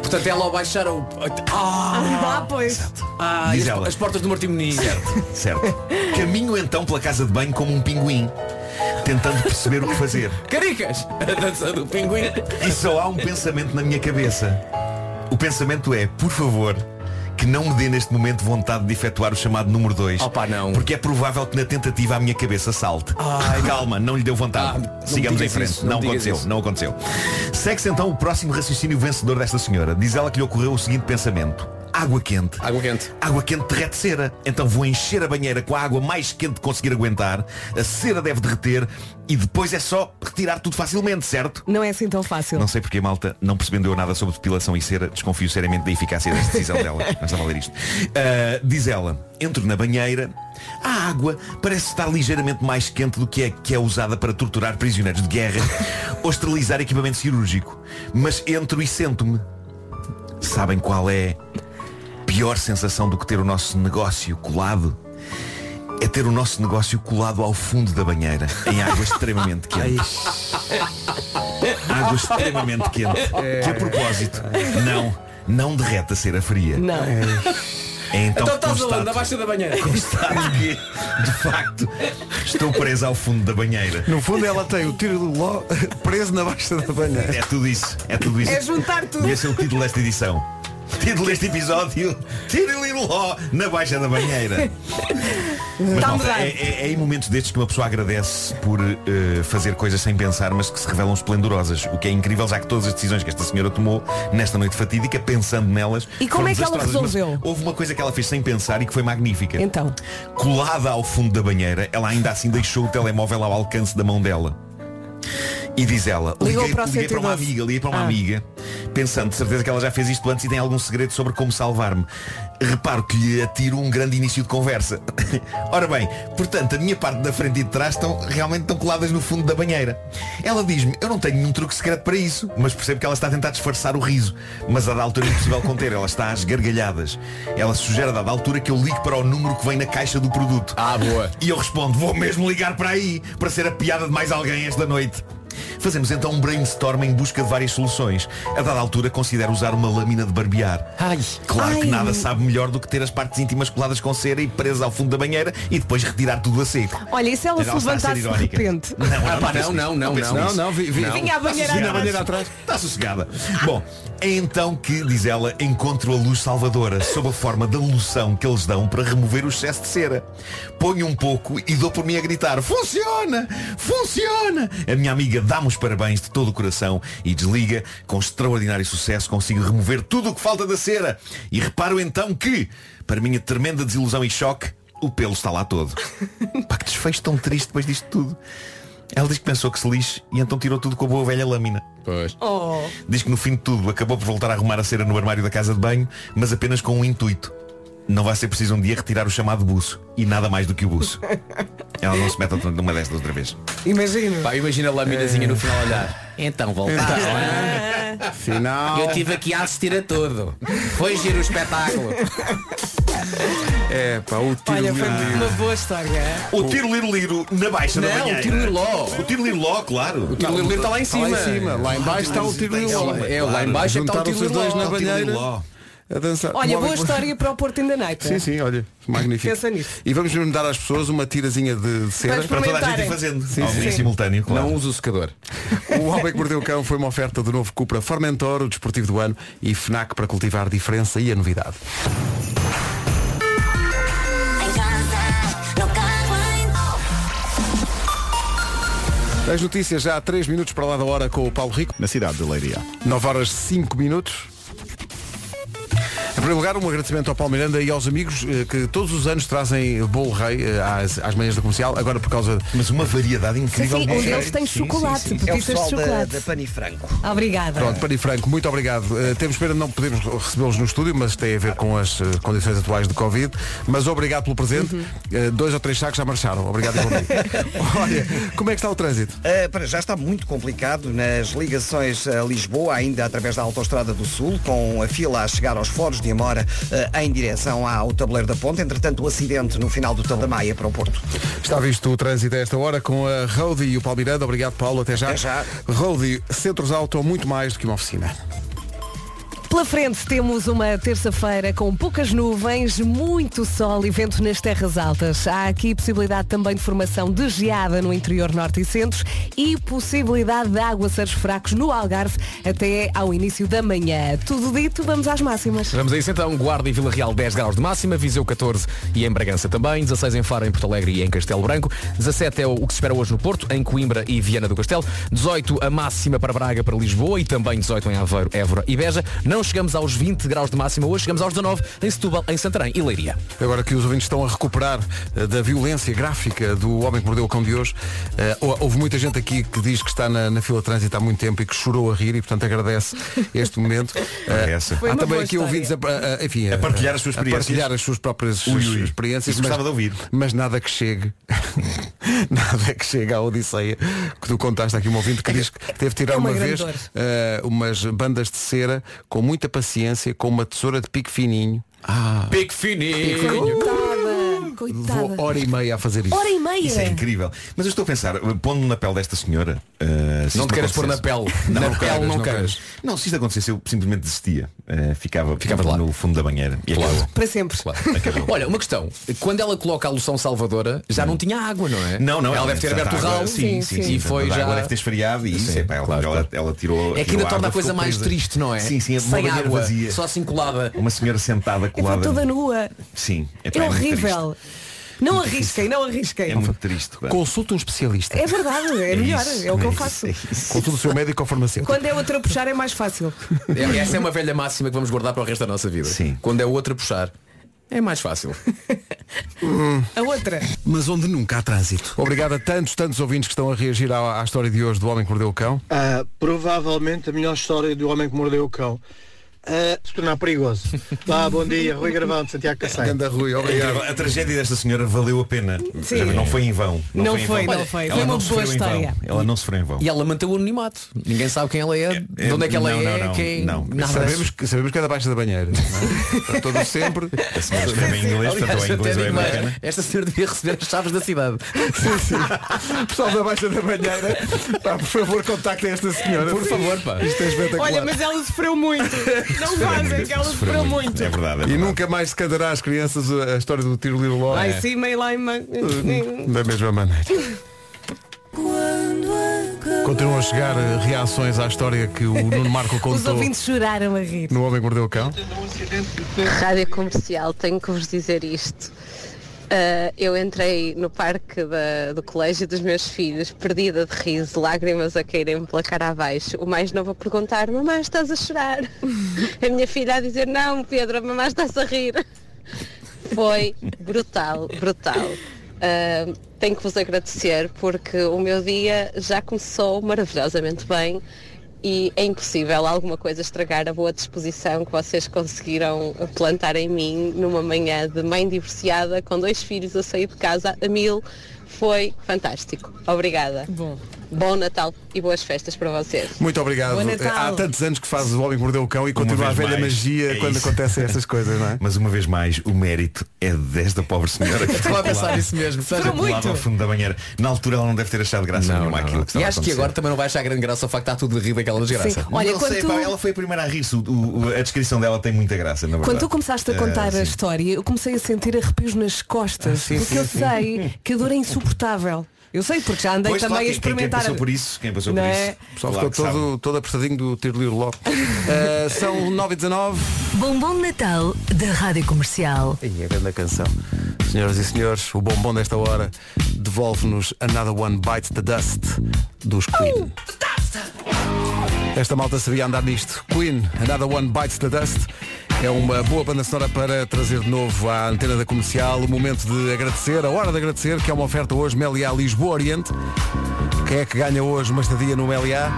Portanto, ela ao baixar o. Ah, Ah, pois. ah, Diz as, ela. as portas do Martim Muniz. Certo. Caminho então pela casa de banho como um pinguim, tentando perceber o que fazer. Caricas! A dança do pinguim. E só há um pensamento na minha cabeça. O pensamento é, por favor, que não me dê neste momento vontade de efetuar o chamado número 2. Opa, não. Porque é provável que na tentativa a minha cabeça salte. Calma, não lhe deu vontade. Ah, Sigamos em frente. isso, não não aconteceu, isso. não aconteceu. Segue-se então o próximo raciocínio vencedor desta senhora. Diz ela que lhe ocorreu o seguinte pensamento. Água quente. Água quente. Água quente derrete cera. Então vou encher a banheira com a água mais quente que conseguir aguentar. A cera deve derreter e depois é só retirar tudo facilmente, certo? Não é assim tão fácil. Não sei porque a malta não percebendo eu nada sobre depilação e cera, desconfio seriamente da eficácia desta decisão dela. Estava a ler isto. Ah, diz ela, entro na banheira, a água parece estar ligeiramente mais quente do que é que é usada para torturar prisioneiros de guerra ou esterilizar equipamento cirúrgico. Mas entro e sento-me. Sabem qual é pior sensação do que ter o nosso negócio colado? É ter o nosso negócio colado ao fundo da banheira, em água extremamente quente. Água extremamente quente. Que a propósito, não, não derrete a cera fria. Não. É então, Então que estás constato-? Abaixo da banheira. Constato que, de facto, estou presa ao fundo da banheira. No fundo ela tem o tiro de ló preso na baixa da banheira. É tudo isso, é tudo isso. É juntar tudo. E esse é o título desta edição. Título deste episódio, Tiro Ló na baixa da banheira. Mas, Tá malta, é, é- é em momentos destes que uma pessoa agradece por eh, fazer coisas sem pensar, mas que se revelam esplendorosas. O que é incrível, já que todas as decisões que esta senhora tomou nesta noite fatídica, pensando nelas. E como foram é que ela resolveu? houve uma coisa que ela fez sem pensar e que foi magnífica. Então. Colada ao fundo da banheira, ela ainda assim deixou o telemóvel ao alcance da mão dela. E diz ela, Ligou liguei, para liguei para uma 112. amiga, liguei para uma Ah. amiga, pensando de certeza que ela já fez isto antes e tem algum segredo sobre como salvar-me. Reparo que lhe atiro um grande início de conversa. Ora bem, portanto, a minha parte da frente e de trás estão realmente estão coladas no fundo da banheira. Ela diz-me, eu não tenho nenhum truque secreto para isso, mas percebo que ela está a tentar disfarçar o riso. Mas a da altura é impossível conter, ela está às gargalhadas. Ela sugere a dada altura que eu ligue para o número que vem na caixa do produto. Ah, boa. E eu respondo, vou mesmo ligar para aí, para ser a piada de mais alguém esta noite. Fazemos então um brainstorm em busca de várias soluções. A dada altura considero usar uma lâmina de barbear. Ai. Claro que Ai. nada sabe melhor do que ter as partes íntimas coladas com cera e presas ao fundo da banheira e depois retirar tudo a seco. Olha, e se ela Mas se levantasse de repente? Não, Ah, pá, penso não, não, penso não. nisso. Não, não, vi, vi, Vinha a banheira banheira atrás. Está sossegada. Bom, é então que, diz ela, encontro a luz salvadora sob a forma da loção que eles dão para remover o excesso de cera. Ponho um pouco e dou por mim a gritar Funciona! Funciona! A minha amiga dá-me os parabéns de todo o coração e desliga. Com extraordinário sucesso consigo remover tudo o que falta da cera. E reparo então que, para minha tremenda desilusão e choque, o pelo está lá todo. Pá, que desfecho tão triste depois disto tudo. Ela diz que pensou que se lixe e então tirou tudo com a boa velha lâmina. Pois. Oh. Diz que no fim de tudo acabou por voltar a arrumar a cera no armário da casa de banho, mas apenas com um intuito. Não vai ser preciso um dia retirar o chamado buço. E nada mais do que o buço. Ela não se mete numa destas outra vez. Imagina. Pá, imagina a laminazinha no final a olhar. Então voltaste. Final. Eu estive aqui a assistir a tudo. Foi giro o espetáculo. É, pá, o tiro Olha, foi uma boa história. O tiro liro liro na baixa da Não, banheira. o tiro liló. O tiro liro ló, claro. O tiro lilo está lá em Está lá cima. em cima. Lá em baixo está o tiro cima. É, lá em baixo é que está o Juntaram-se tiro liló. na O banheira. A dançar. Olha, boa história para o Porto in the Night. Sim, sim, olha, magnífico. Pensa nisso. E vamos mesmo dar às pessoas uma tirazinha de cera. Para toda a gente fazendo. Sim, sim. em simultâneo, claro. Não usa o secador. O Homem que Mordeu o Cão foi uma oferta do novo Cupra Formentor, o desportivo do ano, e FNAC para cultivar diferença e a novidade. As notícias já há 3 minutos para lá da hora com o Paulo Rico. Na cidade de Leiria. 9 horas 5 minutos. Em primeiro lugar, um agradecimento ao Paulo Miranda e aos amigos eh, que todos os anos trazem bolo rei eh, às, às manhãs da comercial, agora por causa Mas uma variedade Sim, incrível. sim, de um bolo deles rei. tem Sim, chocolate, sim, sim. É o de pessoal da, chocolate. da Panifranco. Obrigada. Pronto, Pani Franco, muito obrigado. Uh, temos pena de não podermos recebê-los no estúdio, mas tem a ver com as uh, condições atuais de Covid. Mas obrigado pelo presente. Uh, dois ou três sacos já marcharam. Obrigado igualmente. Olha, como é que está o trânsito? Uh, para já está muito complicado nas ligações a Lisboa, ainda através da Autostrada do Sul, com a fila a chegar aos Foros de Amora uh, em direção ao Tabuleiro da Ponte. Entretanto, o acidente no final do Tabuleiro da Maia para o Porto. Está visto o trânsito a esta hora com a Roadie e o Paulo Miranda. Obrigado, Paulo. Até já. Até já. Roadie, centros auto, muito mais do que uma oficina. Pela frente temos uma terça-feira com poucas nuvens, muito sol e vento nas terras altas. Há aqui possibilidade também de formação de geada no interior norte e centro e possibilidade de aguaceiros fracos no Algarve até ao início da manhã. Tudo dito, vamos às máximas. Vamos a isso então. Guarda e Vila Real 10 graus de máxima, Viseu 14 e em Bragança também, 16 em Faro, em Porto Alegre e em Castelo Branco, 17 é o o que se espera hoje no Porto, em Coimbra e Viana do Castelo, 18 a máxima para Braga, para Lisboa e também 18 em Aveiro, Évora e Beja. Não não chegamos aos 20 graus de máxima, hoje chegamos aos 19 em Setúbal, em Santarém e Leiria. Agora que os ouvintes estão a recuperar eh, da violência gráfica do Homem que Mordeu o Cão de hoje, eh, hou- houve muita gente aqui que diz que está na, na fila de trânsito há muito tempo e que chorou a rir e portanto agradece este momento. Essa. Foi há também aqui história. ouvintes a, a- a- enfim, A partilhar as suas a experiências. partilhar as suas próprias Ui, ui. experiências. Isso gostava de ouvir. Mas nada que chegue. nada que chegue à Odisseia que tu contaste aqui um ouvinte que diz que teve de tirar É uma uma, vez umas bandas de cera com muita paciência, com uma tesoura de pique fininho. Pique fininho. Coitada, coitada. Vou hora e meia a fazer isso. Hora e meia. Isso é incrível. Mas eu estou a pensar, pondo-me na pele desta senhora. uh, se Não te queiras pôr na pele. Não, na não pele não queiras. Não, se isto acontecesse, eu simplesmente desistia. Uh, ficava, Ficava lá. no fundo da banheira. E Claro. acabou. Para sempre. Acabou. Olha, uma questão. Quando ela coloca a loção salvadora, já não tinha água, não é? Não, não, Ela deve ter aberto o água- ralo Sim, sim, sim, e foi já. água deve ter esfriado e isso, ela, claro, ela, claro. ela tirou. É que ainda torna a coisa mais triste, não é? Sim, sim, uma Sem banheira água, vazia. só assim colada. Uma senhora sentada É colada. toda nua. Sim, É muito horrível. Não arrisquem, não arrisquem. É muito triste. pá. Consulte um especialista. É verdade, é, melhor, isso, é o que eu isso, faço. é isso. Consulte o seu médico ou farmacêutico. Quando é outra a puxar é mais fácil. É- Essa é uma velha máxima que vamos guardar para o resto da nossa vida. Sim. Quando é outra a puxar, é mais fácil. A outra. Mas onde nunca há trânsito. Obrigado a tantos, tantos ouvintes que estão a reagir à, à história de hoje do Homem que Mordeu o Cão. Ah, provavelmente a melhor história do homem que mordeu o cão. Ah, se tornar perigoso. Vá, bom dia, Rui Gravão de Santiago Cacém. Ganda Rui, obrigado. A tragédia desta senhora valeu a pena. Sim. Não foi em vão. Não em foi, vão. não foi. Ela Foi uma não boa sofreu em vão. história. Ela não sofreu em vão. E ela manteve o anonimato. Ninguém sabe quem ela é, de onde é que ela não, é, não, não, quem. não. Nada. Sabemos que, sabemos que é da Baixa da Banheira. não é? Para todo sempre. A senhora escreve em inglês, é até inglês ou é americana. esta senhora devia receber as chaves da cidade. Sim, sim. Pessoal da Baixa da Banheira, pá, por favor, contactem esta senhora. Por favor, pá. Isto é espetacular. Olha, mas ela sofreu muito. Não fazem, que ela sofreu muito. É verdade, é E verdade. nunca mais se cantará às crianças a história do tiro Little Law. Ai, sim, meio lá em ma- Da mesma maneira. Continuam a chegar eh, reações à história que o Nuno Marco Os contou ouvintes choraram a rir. no Homem que Mordeu o Cão. Rádio Comercial, tenho que vos dizer isto. Ah, eu entrei no parque da- do colégio dos meus filhos, perdida de riso, lágrimas a caírem pela cara abaixo. O mais novo a perguntar, mamãe, estás a chorar? A minha filha a dizer, não, Pedro, a mamãe está-se a rir. Foi brutal, brutal. Ah, tenho que vos agradecer porque o meu dia já começou maravilhosamente bem e é impossível alguma coisa estragar a boa disposição que vocês conseguiram plantar em mim numa manhã de mãe divorciada com dois filhos a sair de casa a mil. Foi fantástico. Obrigada. Bom. Bom Natal e boas festas para vocês. Muito obrigado. Há tantos anos que fazes o Homem que Mordeu o Cão e continua a velha mais, magia é quando isso. acontecem estas coisas, não é? Mas uma vez mais, o mérito é desta pobre senhora que Estava a pensar nisso mesmo. Seja colada ao fundo da banheira. Na altura ela não deve ter achado graça Não, nenhuma não, àquilo não. que estava E acho que agora também não vai achar grande graça o facto de estar tudo de rir daquela desgraça. Sim. Olha, não quando sei, tu- pá, ela foi a primeira a rir-se. O- a descrição dela tem muita graça, na verdade. Quando tu começaste a contar Ah, a história, eu comecei a sentir arrepios nas costas. Ah, sim, porque sim, eu sim. sei que a dor é insuportável. Eu sei, porque já andei Pois, também claro, a quem- quem- experimentar. Quem passou por isso, quem passou Não por é? isso. O pessoal claro ficou todo, todo apertadinho do tiro Little Law. Uh, são 9 e 19 Bombom de Natal da Rádio Comercial. E a grande canção. Senhoras e senhores, o bombom desta hora devolve-nos Another One Bites the Dust dos Queen. Esta malta sabia andar nisto. Queen, Another One Bites the Dust. É uma boa banda sonora para trazer de novo à antena da comercial o momento de agradecer, a hora de agradecer, que é uma oferta hoje Meliá Lisboa Oriente. Quem é que ganha hoje uma estadia no Meliá?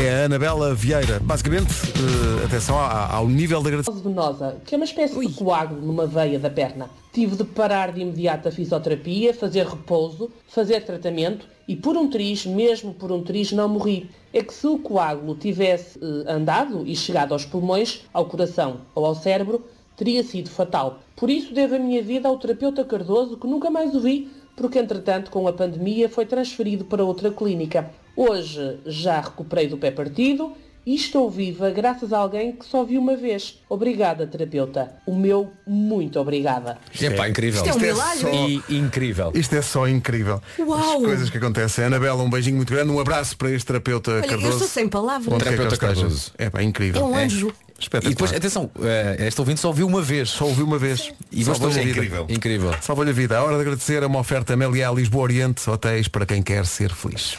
É a Anabela Vieira. Basicamente, eh, atenção ao, ao nível de agradecimento. venosa, que é uma espécie de coágulo numa veia da perna. Tive de parar de imediato a fisioterapia, fazer repouso, fazer tratamento e por um triz, mesmo por um triz, não morri. É que se o coágulo tivesse eh, andado e chegado aos pulmões, ao coração ou ao cérebro, teria sido fatal. Por isso devo a minha vida ao terapeuta Cardoso, que nunca mais o vi, porque entretanto com a pandemia foi transferido para outra clínica. Hoje já recuperei do pé partido e estou viva graças a alguém que só vi uma vez. Obrigada, terapeuta. O meu muito obrigada. É pá, incrível. Isto é um milagre. E incrível. Isto é só incrível. Uau. As coisas que acontecem. Anabela, um beijinho muito grande, um abraço para este terapeuta Olha, Cardoso. eu estou sem palavras. Onde Terapeuta esteja. Cardoso. É pá, incrível. É um anjo. Espetacular. E depois, atenção, eh, este ouvinte só ouviu uma vez. Só ouvi uma vez. E a vida. incrível. Incrível. Salvou-lhe a vida. A hora de agradecer é uma oferta Meliá Lisboa Oriente, hotéis para quem quer ser feliz.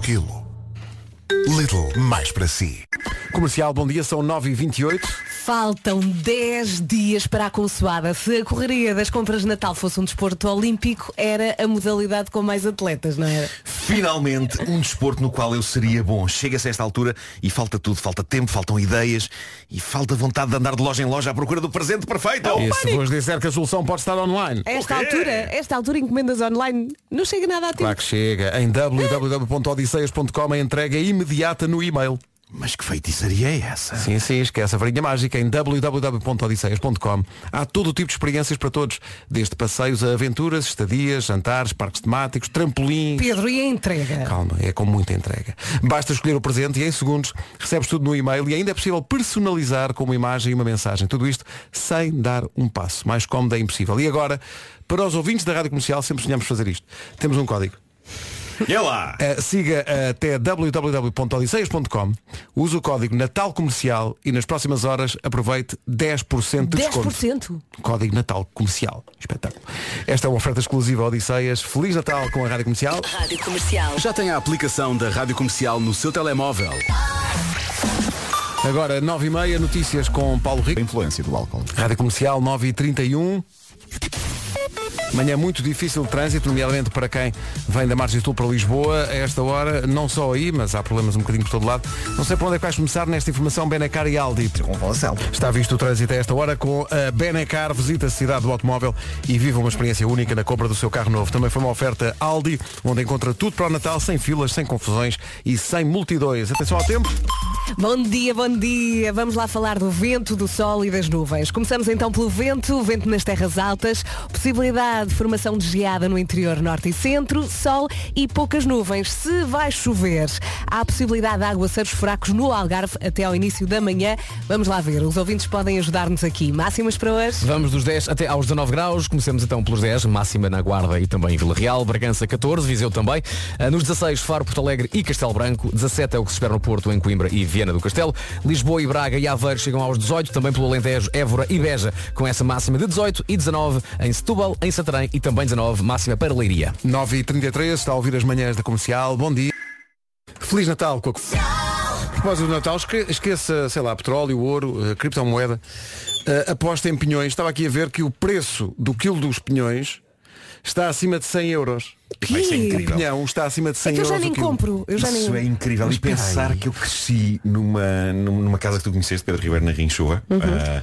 Quilo. Little mais para si. Comercial, bom dia, são 9h28. Faltam 10 dias para a consoada. Se a correria das compras de Natal fosse um desporto olímpico, era a modalidade com mais atletas, não era? Finalmente, um desporto no qual eu seria bom. Chega-se a esta altura e falta tudo. Falta tempo, faltam ideias e falta vontade de andar de loja em loja à procura do presente perfeito. E se vos disser que a solução pode estar online? A esta altura, esta altura encomendas online, não chega nada a tempo. Claro que chega. Em www.odisseias.com a entrega imediata no e-mail. Mas que feitiçaria é essa? Sim, sim, esquece a varinha mágica em www.odisseias.com. Há todo o tipo de experiências para todos, desde passeios a aventuras, estadias, jantares, parques temáticos, trampolim. Pedro, e a entrega? Calma, é com muita entrega. Basta escolher o presente e em segundos recebes tudo no e-mail e ainda é possível personalizar com uma imagem e uma mensagem. Tudo isto sem dar um passo. Mais cómodo é impossível. E agora, para os ouvintes da Rádio Comercial, sempre sonhamos fazer isto. Temos um código. E lá! Uh, siga uh, até www.odisseias.com Use o código Natal Comercial e nas próximas horas aproveite 10% de desconto. 10%? Código Natal Comercial. Espetáculo. Esta é uma oferta exclusiva a Odisseias. Feliz Natal com a Rádio Comercial. Rádio Comercial. Já tem a aplicação da Rádio Comercial no seu telemóvel. Agora, 9h30, notícias com Paulo Rico. A influência do álcool. Rádio Comercial 9h31. Manhã muito difícil de trânsito, nomeadamente para quem vem da Margem Sul para Lisboa. A esta hora, não só aí, mas há problemas um bocadinho por todo lado. Não sei por onde é que vais começar nesta informação Benacar e Aldi. Está visto o trânsito a esta hora com a Benacar. Visita a cidade do automóvel e viva uma experiência única na compra do seu carro novo. Também foi uma oferta Aldi, onde encontra tudo para o Natal, sem filas, sem confusões e sem multidões. Atenção ao tempo. Bom dia, bom dia. Vamos lá falar do vento, do sol e das nuvens. Começamos então pelo vento, o vento nas terras altas, possibilidade de formação de geada no interior norte e centro, sol e poucas nuvens. Se vai chover, há a possibilidade de aguaceiros fracos no Algarve até ao início da manhã. Vamos lá ver, os ouvintes podem ajudar-nos aqui. Máximas para hoje? Vamos dos 10 até aos 19 graus. Comecemos então pelos 10, máxima na Guarda e também em Vila Real, Bragança 14, Viseu também. Ah, Nos 16, Faro, Porto Alegre e Castelo Branco. 17 é o que se espera no Porto, em Coimbra e Viana do Castelo. Lisboa e Braga e Aveiro chegam aos 18, também pelo Alentejo, Évora e Beja, com essa máxima de 18 e 19 em Setúbal, em Santarém e também 19, máxima para Leiria. 9h33, está a ouvir as manhãs da comercial. Bom dia. Feliz Natal com a... Propósito do Natal, esque- esqueça, sei lá, petróleo, ouro, eh, criptomoeda. Eh, aposta em pinhões. Estava aqui a ver que o preço do quilo dos pinhões está acima de 100 euros. Isso é incrível. O pinhão está acima de 100 É que eu euros. já nem compro. Eu já Isso nem... é incrível. Mas e pensar aí. que eu cresci numa, numa casa que tu conheceste, Pedro Ribeiro, na Rinchuva. Uhum. Ah,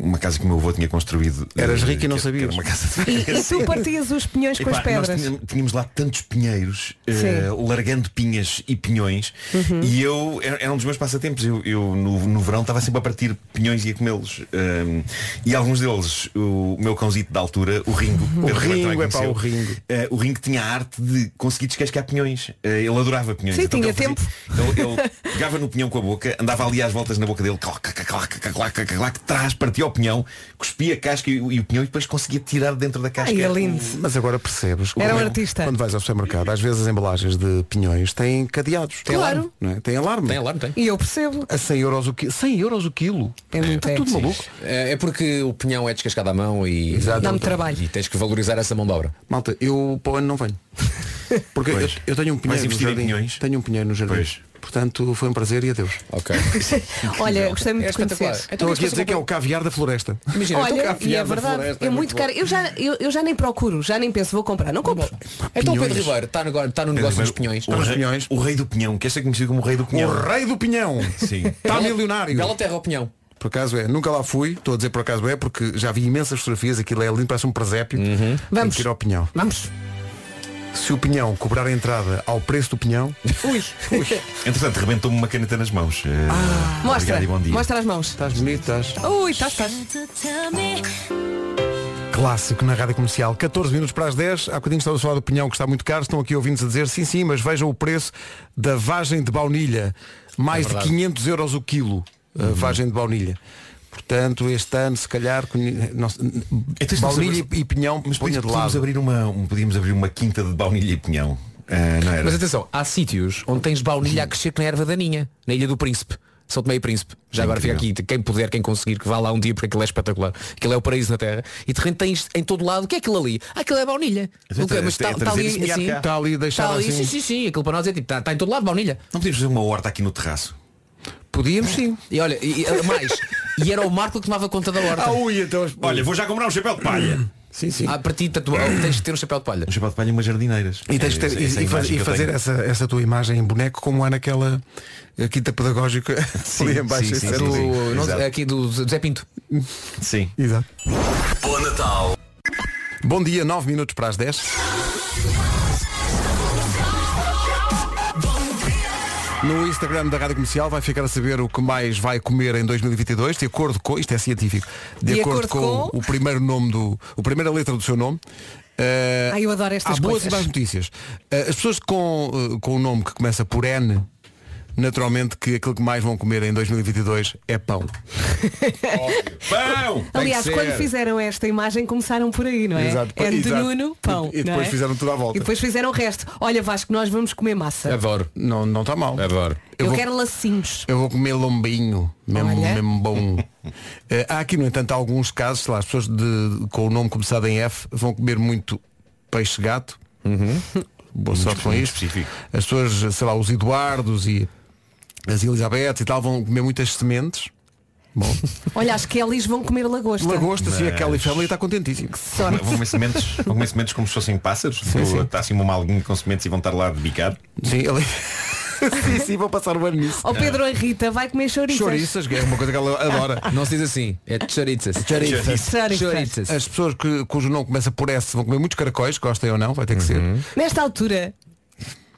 uma casa que o meu avô tinha construído. Eras eh, rico e não que- que sabias. uma casa de E, e tu partias os pinhões com as pedras. Nós tínhamos, tínhamos lá tantos pinheiros, eh, Sim. largando pinhas e pinhões, Uhum. e eu era, um dos meus passatempos. Eu, eu no, no verão estava sempre a partir pinhões e a comê-los. Um, e alguns deles, o meu cãozito da altura, o Ringo, O Ringo, também é pá, o Ringo. Eh, o Ringo tinha a arte de conseguir descascar pinhões. Eh, ele adorava pinhões. Sim, Então, tinha ele fazia- Ele, ele pegava no pinhão com a boca, andava ali às voltas na boca dele, clac, clac, clac, clac, clac, clac, clac, trás, partia o pinhão, cuspia a casca e, o- e o pinhão e depois conseguia tirar dentro da casca. Ai, é lindo. Mas agora percebes. Era um quando- artista. Quando vais ao supermercado, às vezes as embalagens de pinhões têm cadeados. Tem Claro. alarme. Não é? Tem alarme. Tem alarme, tem. E eu percebo. A 100 euros o quilo. 100 euros o quilo. É muito Está tudo maluco. É é porque o pinhão é descascado à mão e. Dá-me trabalho. E tens que valorizar essa mão de obra. Malta, eu para o ano não venho. Porque eu, eu tenho um pinheiro no jardim. pinhões? Tenho um pinheiro no jardim. Pois. Portanto, foi um prazer e adeus. Ok. Olha, gostei muito É de conhecer. Estou aqui a dizer que é o caviar da floresta. Imagina, então, Olha, caviar e é da verdade, floresta, é muito bom. caro. Eu já, eu, eu já nem procuro, já nem penso, vou comprar. Não compro. Então o Pinhões. Pedro Ribeiro está no, está no negócio dos pinhões. O rei, pinhões. o rei do pinhão, quer ser conhecido como o rei do pinhão. O rei do pinhão. Sim. Está milionário. Bela terra ao pinhão. Por acaso é. Nunca lá fui. Estou a dizer por acaso é porque já vi imensas fotografias. Aquilo é lindo, parece um presépio. Tem Vamos. que ir ao pinhão. Vamos. Se o pinhão cobrar a entrada ao preço do pinhão, Ui. Entretanto, rebentou-me uma caneta nas mãos. Eh, Mostra. Obrigado e bom dia. Mostra as mãos. estás bonito, estás. Ui, estás, estás. Clássico na rádio comercial. 14 minutos para as 10. Há bocadinho estava a falar do pinhão que está muito caro. Estão aqui ouvintes a dizer sim, sim, mas vejam o preço da vagem de baunilha. Mais É de verdade. 500 euros o quilo. A vagem de baunilha. Portanto, este ano, se calhar, Então, estamos baunilha e pinhão Mas ponha de podíamos lado. abrir, uma, um- podíamos abrir uma quinta de baunilha e pinhão. Não era? Mas atenção, há sítios onde tens baunilha a crescer que na erva daninha, na Ilha do Príncipe. São Tomé e Príncipe. Já agora fica aqui, quem puder, quem conseguir, que vá lá um dia porque aquilo é espetacular. Aquilo é o paraíso na Terra. E de repente tens em todo lado, o que é aquilo ali? Ah, aquilo é baunilha. Mas é Mas está é está trazer ali e semear assim. Está ali deixado ali, assim. sim, sim, sim. Aquilo para nós é tipo, está, está em todo lado baunilha. Não podíamos fazer uma horta aqui no terraço. Podíamos sim. E olha, e, e, mais, e era o Marco que tomava conta da horta. Ah, ui, então... Olha, vou já comprar um chapéu de palha. Sim, sim. Ah, para ti, tatu- tens de ter um chapéu de palha. Um chapéu de palha e umas jardineiras. E, tens de ter- É- e- é a e, faz- e fazer essa, essa tua imagem em boneco como há naquela quinta pedagógica ali em baixo. sim, sim, é Do, não- aqui do Zé Pinto. Sim. Exato. Bom Natal. Bom dia, 9 minutos para as 10. No Instagram da Rádio Comercial vai ficar a saber o que mais vai comer em 2022, de acordo com, isto é científico, de, De acordo, acordo com, o primeiro nome do, a primeira letra do seu nome. Eh, Ai, eu adoro estas há boas coisas. e más notícias. Eh, as pessoas com, eh, com o nome que começa por N, naturalmente que aquilo que mais vão comer em 2022 é pão. Pão! Aliás, quando fizeram esta imagem começaram por aí, não é? Exato. É de Exato. Nuno, pão. E- e depois é? fizeram tudo à volta. E depois fizeram o resto. Olha Vasco, nós vamos comer massa. Adoro. Não não está mal. Adoro. Eu, eu vou- quero lacinhos. Eu vou comer lombinho, mesmo, Olha. mesmo bom. Eh, há aqui, no entanto, alguns casos, sei lá, as pessoas de- com o nome começado em F vão comer muito peixe gato. Boa sorte com isto. específico. As pessoas, sei lá, os Eduardos e as Elizabeth e tal vão comer muitas sementes. Bom, Olha, as Kellys vão comer lagosta. lagosta, assim, a Kelly Family está contentíssimo. Sorte. Vão comer sementes, vão comer sementes como se fossem pássaros. Sim, sim. Está assim uma malguinha com sementes e vão estar lá de bicado. Sim, ali... sim, sim, vou passar o ano nisso. Ó Pedro e Rita, vai comer chouriças. Chouriças, que é uma coisa que ela adora. Não se diz assim, é choritzas. Chouriças. Chouriças. As pessoas que, cujo nome começa por S vão comer muitos caracóis, gostem ou não, vai ter que ser. Nesta altura,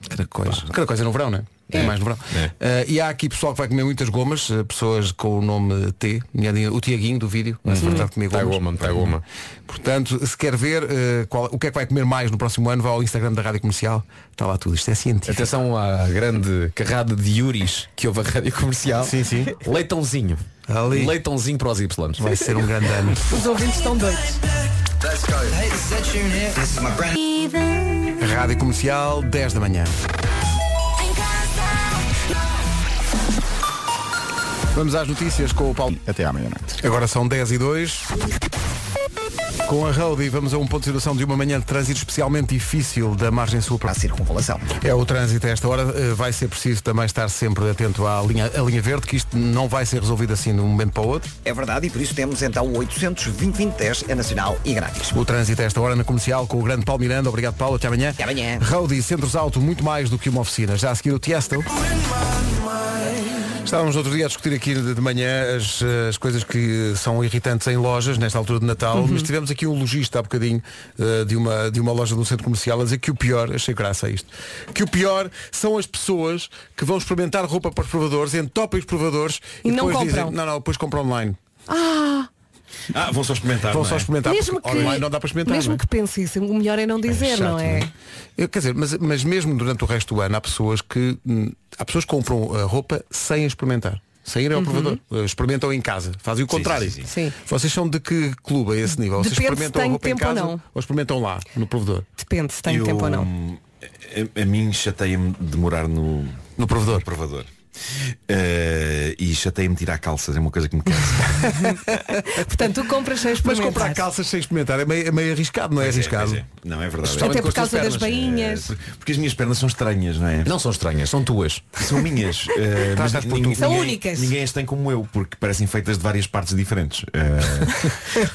Caracóis. Caracóis é no verão, não é? É mais no verão. Eh, e há aqui pessoal que vai comer muitas gomas, eh, pessoas com o nome T, o Tiaguinho do vídeo, vai se fartar de comer Tá gomas. goma, tá goma. Portanto, se quer ver eh, qual- o que é que vai comer mais no próximo ano, vá ao Instagram da Rádio Comercial. Está lá tudo. Isto é científico. Atenção à grande carrada de Yuris que houve a rádio comercial. Sim, sim. Leitãozinho. Ali. Leitãozinho para os Y. Vai ser um grande ano. os ouvintes estão doidos. Rádio Comercial, 10 da manhã. Vamos às notícias com o Paulo. Até à meia-noite. Agora são 10 e 2. Com a Roadie vamos a um ponto de situação de uma manhã de trânsito especialmente difícil da margem sul para A circunvalação. É o trânsito a esta hora. eh, Vai ser preciso também estar sempre atento à linha, à linha verde, que isto não vai ser resolvido assim de um momento para o outro. É verdade e por isso temos então o 800 2010 é nacional e grátis. O trânsito a esta hora na comercial com o grande Paulo Miranda. Obrigado, Paulo. Até amanhã. Até amanhã. Roadie, Centros Auto, muito mais do que uma oficina. Já a seguir o Tiesto. Estávamos outro dia a discutir aqui de manhã as, as coisas que são irritantes em lojas nesta altura de Natal, mas tivemos aqui um lojista há bocadinho eh, de, uma, de uma loja do centro comercial a dizer que o pior, achei graça a isto, que o pior são as pessoas que vão experimentar roupa para os provadores, entopem os provadores E não depois compram. dizem, não, não, depois compram online. Ah, Ah, vão só experimentar. Vão não só é? experimentar, mesmo porque que, online não dá para experimentar. mesmo não é? que pense isso, o melhor é não dizer, chato, não é? Eu, quer dizer, mas, mas mesmo durante o resto do ano há pessoas que hum, há pessoas que compram a roupa sem experimentar. Ir ao Uhum. provador. Eh, Experimentam em casa. Fazem o contrário. sim, sim. Sim. Vocês são de que clube a esse nível? Vocês Depende experimentam a roupa em ou casa não. ou experimentam lá, no provedor? Depende se tem Eu- tempo ou não. A, a mim chateia-me demorar no, No provador. no provador. Eh, e chateia-me tirar calças, é uma coisa que me cansa. Portanto, tu compras sem Mas experimentar. comprar calças sem experimentar é meio, é meio arriscado, não é é, arriscado? é. Não, é verdade. Até por causa das bainhas. Eh, Porque as minhas pernas são estranhas, não é? Não são estranhas, são tuas. São minhas. Estás mas por ninguém-. São ninguém- únicas. Ninguém as tem como eu, porque parecem feitas de várias partes diferentes. Eh,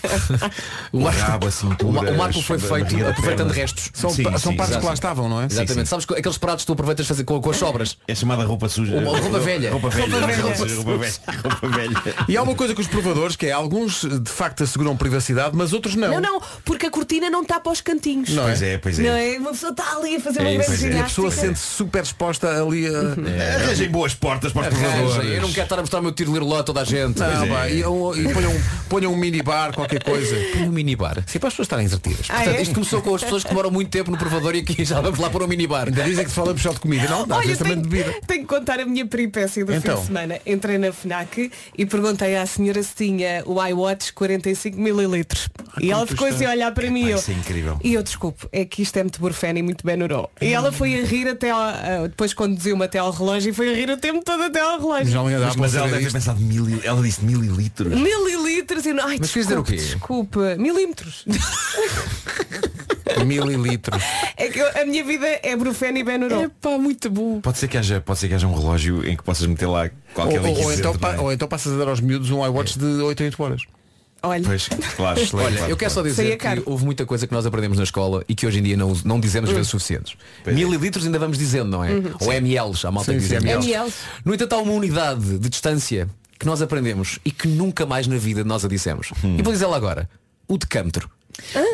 O o rabo, a O, cintura. Ma- o Marco foi feito aproveitando restos. São, Sim, são sim, partes que lá estavam, não é? Exatamente. Sabes que aqueles pratos que tu aproveitas fazer com, com as sobras? É chamada roupa suja. Uma roupa velha. Roupa velha. Roupa velha. Roupa velha. Roupa velha. Roupa velha. E há uma coisa com os provadores que é alguns de facto asseguram privacidade, mas outros não. Não, não, porque a cortina não está para os cantinhos. Não Pois é, pois é. Não é? Uma pessoa está ali a fazer uma É grande isso, é. E a ginástica. pessoa sente-se super exposta ali a. Arranjem boas portas para os Arranjem. provadores. Eu não quero estar a mostrar o meu tiro lá a toda a gente. Não, é. pá, e, e ponham, ponham um minibar, qualquer coisa. Põe um minibar. Sim, para as pessoas estarem entretidas. Ah, Portanto, é? isto começou com as pessoas que demoram muito tempo no provador e aqui já vamos lá para um minibar. Ainda dizem que se falamos só de comida, não? Às Olha, vezes também de tenho, bebida. tenho que contar a minha peripécia do Então. fim de semana. Entrei na FNAC e perguntei à senhora se tinha o iWatch 45 mililitros. e ela ficou assim a olhar para mim. e eu, isso é incrível. E eu desculpe, é que isto é muito burfeno e muito Benuró. E ela foi a rir até ao, ah, depois conduziu-me até ao relógio e foi a rir o tempo todo até ao relógio. Já me Mas, mas ela deve ter pensado mili... Ela disse mililitros. Mililitros e não. Ai, Mas quis dizer o desculpe, quê? desculpe. Milímetros. Mililitros. É que eu- a minha vida é Brufeno e Benurol. É pá, muito bom. Pode ser que haja, pode ser que haja um relógio em que possas meter lá Ou, qualquer ou- líquido ou então, pa- é? ou então passas a dar aos miúdos um iWatch de 8 a 8 horas. Olha. Pois, claro, excelente, Olha, claro, eu quero só claro. dizer que caro. houve muita coisa que nós aprendemos na escola e que hoje em dia não, não dizemos vezes suficientes. Mililitros ainda vamos dizendo, não é? Uhum. Ou MLs, a malta Sim, que diz sim, MLs. MLs. No entanto, há uma unidade de distância que nós aprendemos e que nunca mais na vida nós a dissemos. Hum. E vou dizê-la agora. O decâmetro.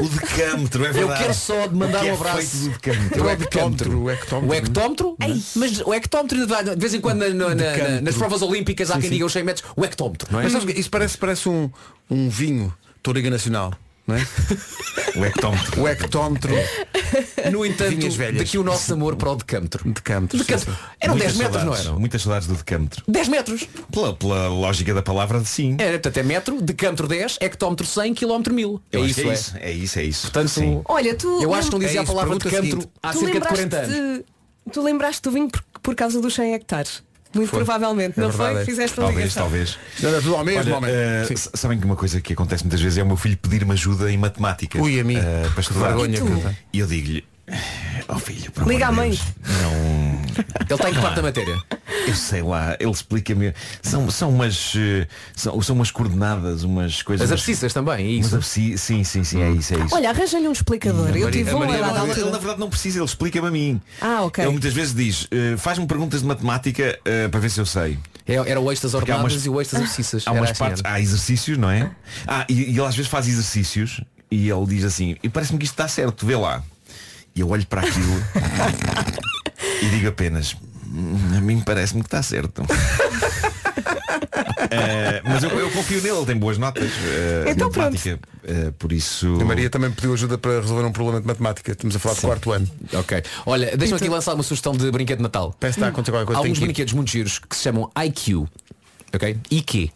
O decâmetro, é Eu verdade. quero só de mandar que é um abraço para o decâmetro. O hectómetro. O hectómetro? Mas o hectómetro, de vez em quando na- na- nas provas olímpicas há Sim, quem sim. diga os 100 metros, o hectómetro, não é? Mas isso parece, parece um, um vinho, Toriga Nacional. Não é? O hectómetro. O hectómetro. No entanto, Vinhas velhas. daqui o nosso amor para o decâmetro. Decâmetro. Decâmetro. Eram Muitas 10 metros, não saudades, eram? Muitas saudades do decâmetro. 10 metros. Pela, pela lógica da palavra, sim. Era, portanto, é metro, decâmetro 10, hectómetro 100, quilómetro 1000. É Eu acho isso, que é. é isso. É isso, é isso. Portanto, Sim. Olha, tu. eu acho que não dizia É a isso, palavra pergunta decâmetro seguinte. há tu cerca de 40 lembraste anos. de- Tu lembraste do vinho por, por causa dos 100 hectares. Muito Foi. provavelmente, É não verdade, foi? é. Fizeste Talvez, ligação. talvez. Não, não, tudo ao mesmo, Olha, s- sabem que uma coisa que acontece muitas vezes é o meu filho pedir-me ajuda em matemática. Ui, a mim. eh, para estudar. vergonha, E. E eu digo-lhe, oh filho, Liga à mãe. Não. Ele está em que parte da matéria? Eu sei lá, ele explica-me. São, são umas. eh, São, são umas coordenadas, umas coisas. As abscissas também, é umas isso. absci- Sim, sim, sim, é isso, é isso. Olha, arranja-lhe um explicador. Eu tive a um Maria não- ele, ele, na verdade não precisa, ele explica-me a mim. Ah, ok. Ele muitas vezes diz, eh, faz-me perguntas de matemática eh, para ver se eu sei. É- Era o Porque há ordenadas umas- e o extras abscissas. Há Era umas assim, partes, era. há exercícios, não é? Ah, e, e ele às vezes faz exercícios e ele diz assim, e parece-me que isto está certo, vê lá. E eu olho para aquilo e digo apenas, "Hum, a mim parece-me que está certo. Eh, mas eu, eu confio nele, ele tem boas notas de Então matemática. Eh, por isso. A Maria também pediu ajuda para resolver um problema de matemática. Estamos a falar de quarto ano. Ok. Olha, deixa-me aqui lançar uma sugestão de brinquedo de Natal. Que está a acontecer qualquer coisa. Há Tenho uns que ir. brinquedos muito giros que se chamam IQ. Ok? IQ.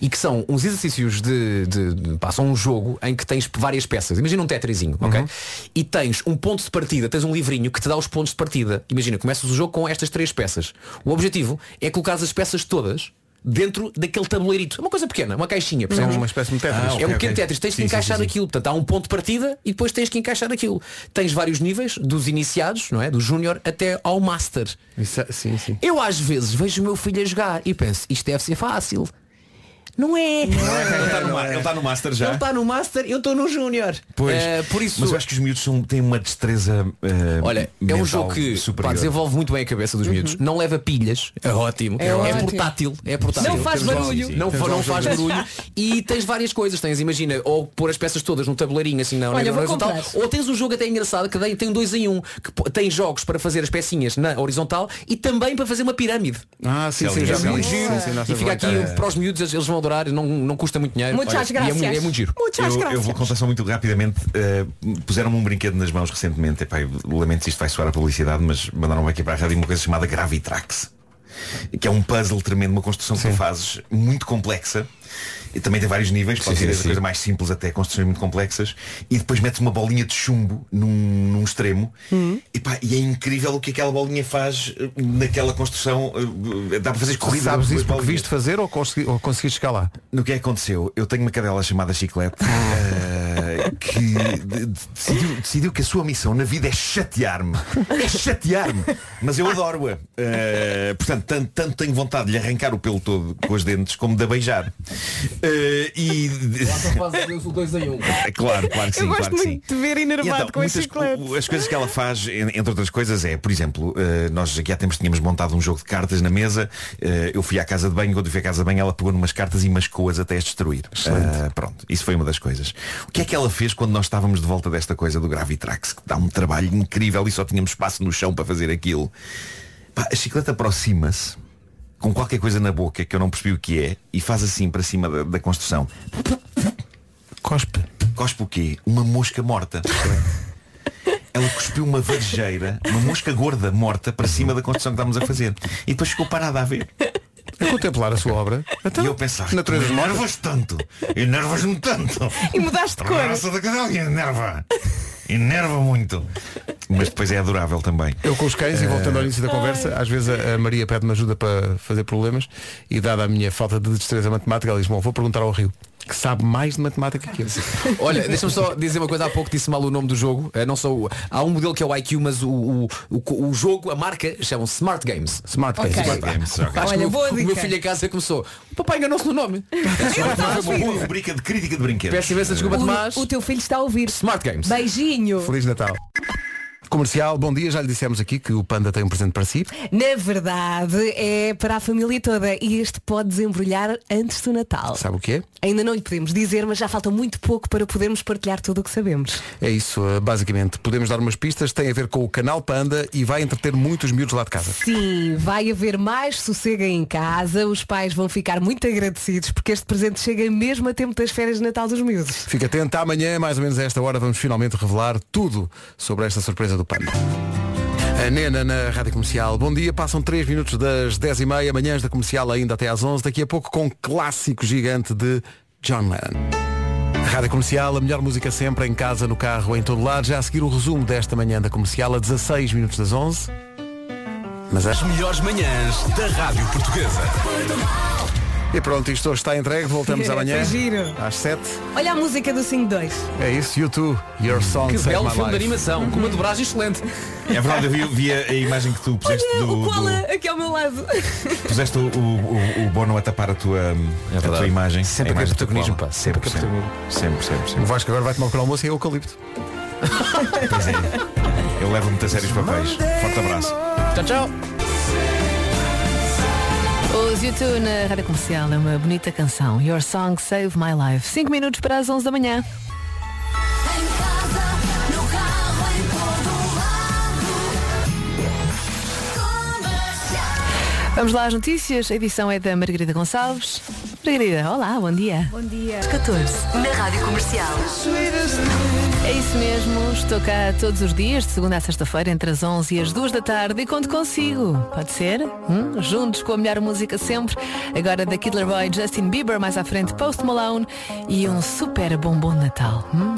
E que são uns exercícios de, de, de são um jogo em que tens várias peças. Imagina um tetrizinho, ok? Uhum. E tens um ponto de partida, tens um livrinho que te dá os pontos de partida. Imagina, começas o jogo com estas três peças. O objetivo é colocar as peças todas dentro daquele tabuleirito. É uma coisa pequena, uma caixinha, percebes? É uma espécie de Tetris. é um Ok, pequeno ok. Tetris, tens Sim, que encaixar sim, sim. aquilo. Portanto, há um ponto de partida e depois tens que encaixar aquilo. Tens vários níveis, dos iniciados, não é? Do júnior até ao master. Isso é- sim, sim. Eu às vezes vejo o meu filho a jogar e penso, isto deve ser fácil. Não é. Ele está no, ele está no Master já. Ele está no Master, eu estou no Júnior. Pois, Eh, por isso. Mas eu acho que os miúdos são, têm uma destreza eh, Olha, é um jogo que pá, desenvolve muito bem a cabeça dos miúdos. Não leva pilhas. É ótimo. É É, ótimo. portátil. É portátil. Não faz barulho. Não, não faz barulho. E tens várias coisas. Tens, imagina, ou pôr as peças todas num tabuleirinho assim na, Olha, horizontal. Ou tens um jogo até engraçado que tem- dois em um. Que tem jogos para fazer as pecinhas na horizontal e também para fazer uma pirâmide. Ah, sim, Sim, sim, já sim, E fica aqui para os miúdos, eles eles vão adorar, não, não custa muito dinheiro. Muitas Olha, e é É, muito giro. Muitas Eu, graças. eu vou contar só muito rapidamente. eh, Puseram-me um brinquedo nas mãos recentemente. Epá, lamento se isto vai soar a publicidade, mas mandaram-me aqui para a rádio uma coisa chamada Gravitrax. Que é um puzzle tremendo, uma construção que tu fazes muito complexa. E também tem vários níveis, pode ser coisas mais simples até construções muito complexas. E depois metes uma bolinha de chumbo num, num extremo. E, pá, e é incrível o que aquela bolinha faz eh, naquela construção. eh, Dá para fazer corrida. Sabes isso porque viste fazer ou, consegui, ou conseguiste chegar lá? No que é que aconteceu? Eu tenho uma cadela chamada Chiclete eh, que de- de- decidiu, decidiu que a sua missão na vida é chatear-me. É chatear-me. Mas eu adoro-a. Eh, portanto, tanto, tanto tenho vontade de lhe arrancar o pelo todo com os dentes como de a beijar. Eh, e. o dois em um. É claro, claro que sim, Eu gosto claro que sim. muito de ver enervado então, com muitas chiclete. co- As coisas que ela faz, en- entre outras coisas, é, por exemplo, eh, nós aqui há tempos tínhamos montado um jogo de cartas na mesa, eu fui à casa de banho, quando eu fui à casa de banho, ela pegou numas cartas e mascou-as até as destruir. Pronto, isso foi uma das coisas. O que é que ela fez quando nós estávamos de volta desta coisa do Gravitrax, que dá um trabalho incrível e só tínhamos espaço no chão para fazer aquilo? Pá, a chicleta aproxima-se com qualquer coisa na boca que eu não percebi o que é e faz assim para cima da, da construção. Cospe. Cospe o quê? Uma mosca morta. Ela cuspiu uma varejeira, uma mosca gorda morta para cima da construção que estávamos a fazer. E depois ficou parada a ver. A contemplar a sua obra. Então, e eu pensava, natureza enervas tanto, enervas-me tanto. E mudaste de A cor. raça da cadela enerva. Enerva muito. Mas depois é adorável também. Eu com os cães e voltando ao início da conversa, às vezes a, a Maria pede-me ajuda para fazer problemas e dada a minha falta de destreza matemática, ela diz, bom, vou perguntar ao Rio. Que sabe mais de matemática que eu. Olha, deixa-me só dizer uma coisa, há pouco disse mal o nome do jogo. Eh, Não sou, há um modelo que é o IQ, mas o, o, o, o jogo, a marca, chamam Smart Games. Smart Games. Games. Smart Games. ok. Acho Olha, que o, boa o meu dica. filho em casa começou. O papai enganou-se no nome. Foi uma boa rubrica de crítica de brinquedos. Peço imensa desculpa, Tomás. O teu filho está a ouvir. Smart Games. Beijinho. Feliz Natal. Comercial, bom dia, já lhe dissemos aqui que o Panda tem um presente para si. Na verdade, é para a família toda e este pode desembrulhar antes do Natal. Sabe o que é? Ainda não lhe podemos dizer, mas já falta muito pouco para podermos partilhar tudo o que sabemos. É isso, eh, basicamente. Podemos dar umas pistas, tem a ver com o canal Panda e vai entreter muitos miúdos lá de casa. Sim, vai haver mais sossego em casa, os pais vão ficar muito agradecidos porque este presente chega mesmo a tempo das férias de Natal dos miúdos. Fica atento, amanhã, mais ou menos a esta hora, vamos finalmente revelar tudo sobre esta surpresa do Panda. A Nena na Rádio Comercial. Bom dia, passam 3 minutos das 10h30, manhãs da Comercial ainda até às 11 Daqui a pouco com clássico gigante de John Lennon. Rádio Comercial, a melhor música sempre, em casa, no carro, em todo lado. Já a seguir o resumo desta manhã da Comercial, a 16 minutos das 11 Mas é... As melhores manhãs da Rádio Portuguesa. E pronto, isto hoje está entregue. Voltamos amanhã às 7 Olha a música do 5-2. É isso, YouTube, Your Song Que belo filme de animação, com uma dobragem excelente. É verdade, eu vi, vi a, a imagem que tu puseste Olha, do, o do- Koala aqui ao meu lado. puseste o, o, o- Bono a tapar a tua, a verdade. tua imagem. Sempre querer do protagonismo, pá, sempre sempre, querer sempre, sempre, sempre. O Vasco agora vai tomar o almoço e é eucalipto. Pois é. Eu levo muito a sério os papéis. Forte abraço. Tchau, tchau. Os YouTube na Rádio Comercial é uma bonita canção. Your Song Save My Life. 5 minutos para as 11 da manhã. Vamos lá às notícias. A edição é da Margarida Gonçalves. Margarida, olá, bom dia. Bom dia. 14. Na Rádio Comercial. É isso mesmo, estou cá todos os dias, de segunda a sexta-feira, entre as 11 e as 2 da tarde e conto consigo. Pode ser? Hum? Juntos com a melhor música sempre. Agora da Kidler Boy, Justin Bieber, mais à frente Post Malone e um super bombom de Natal. Hum?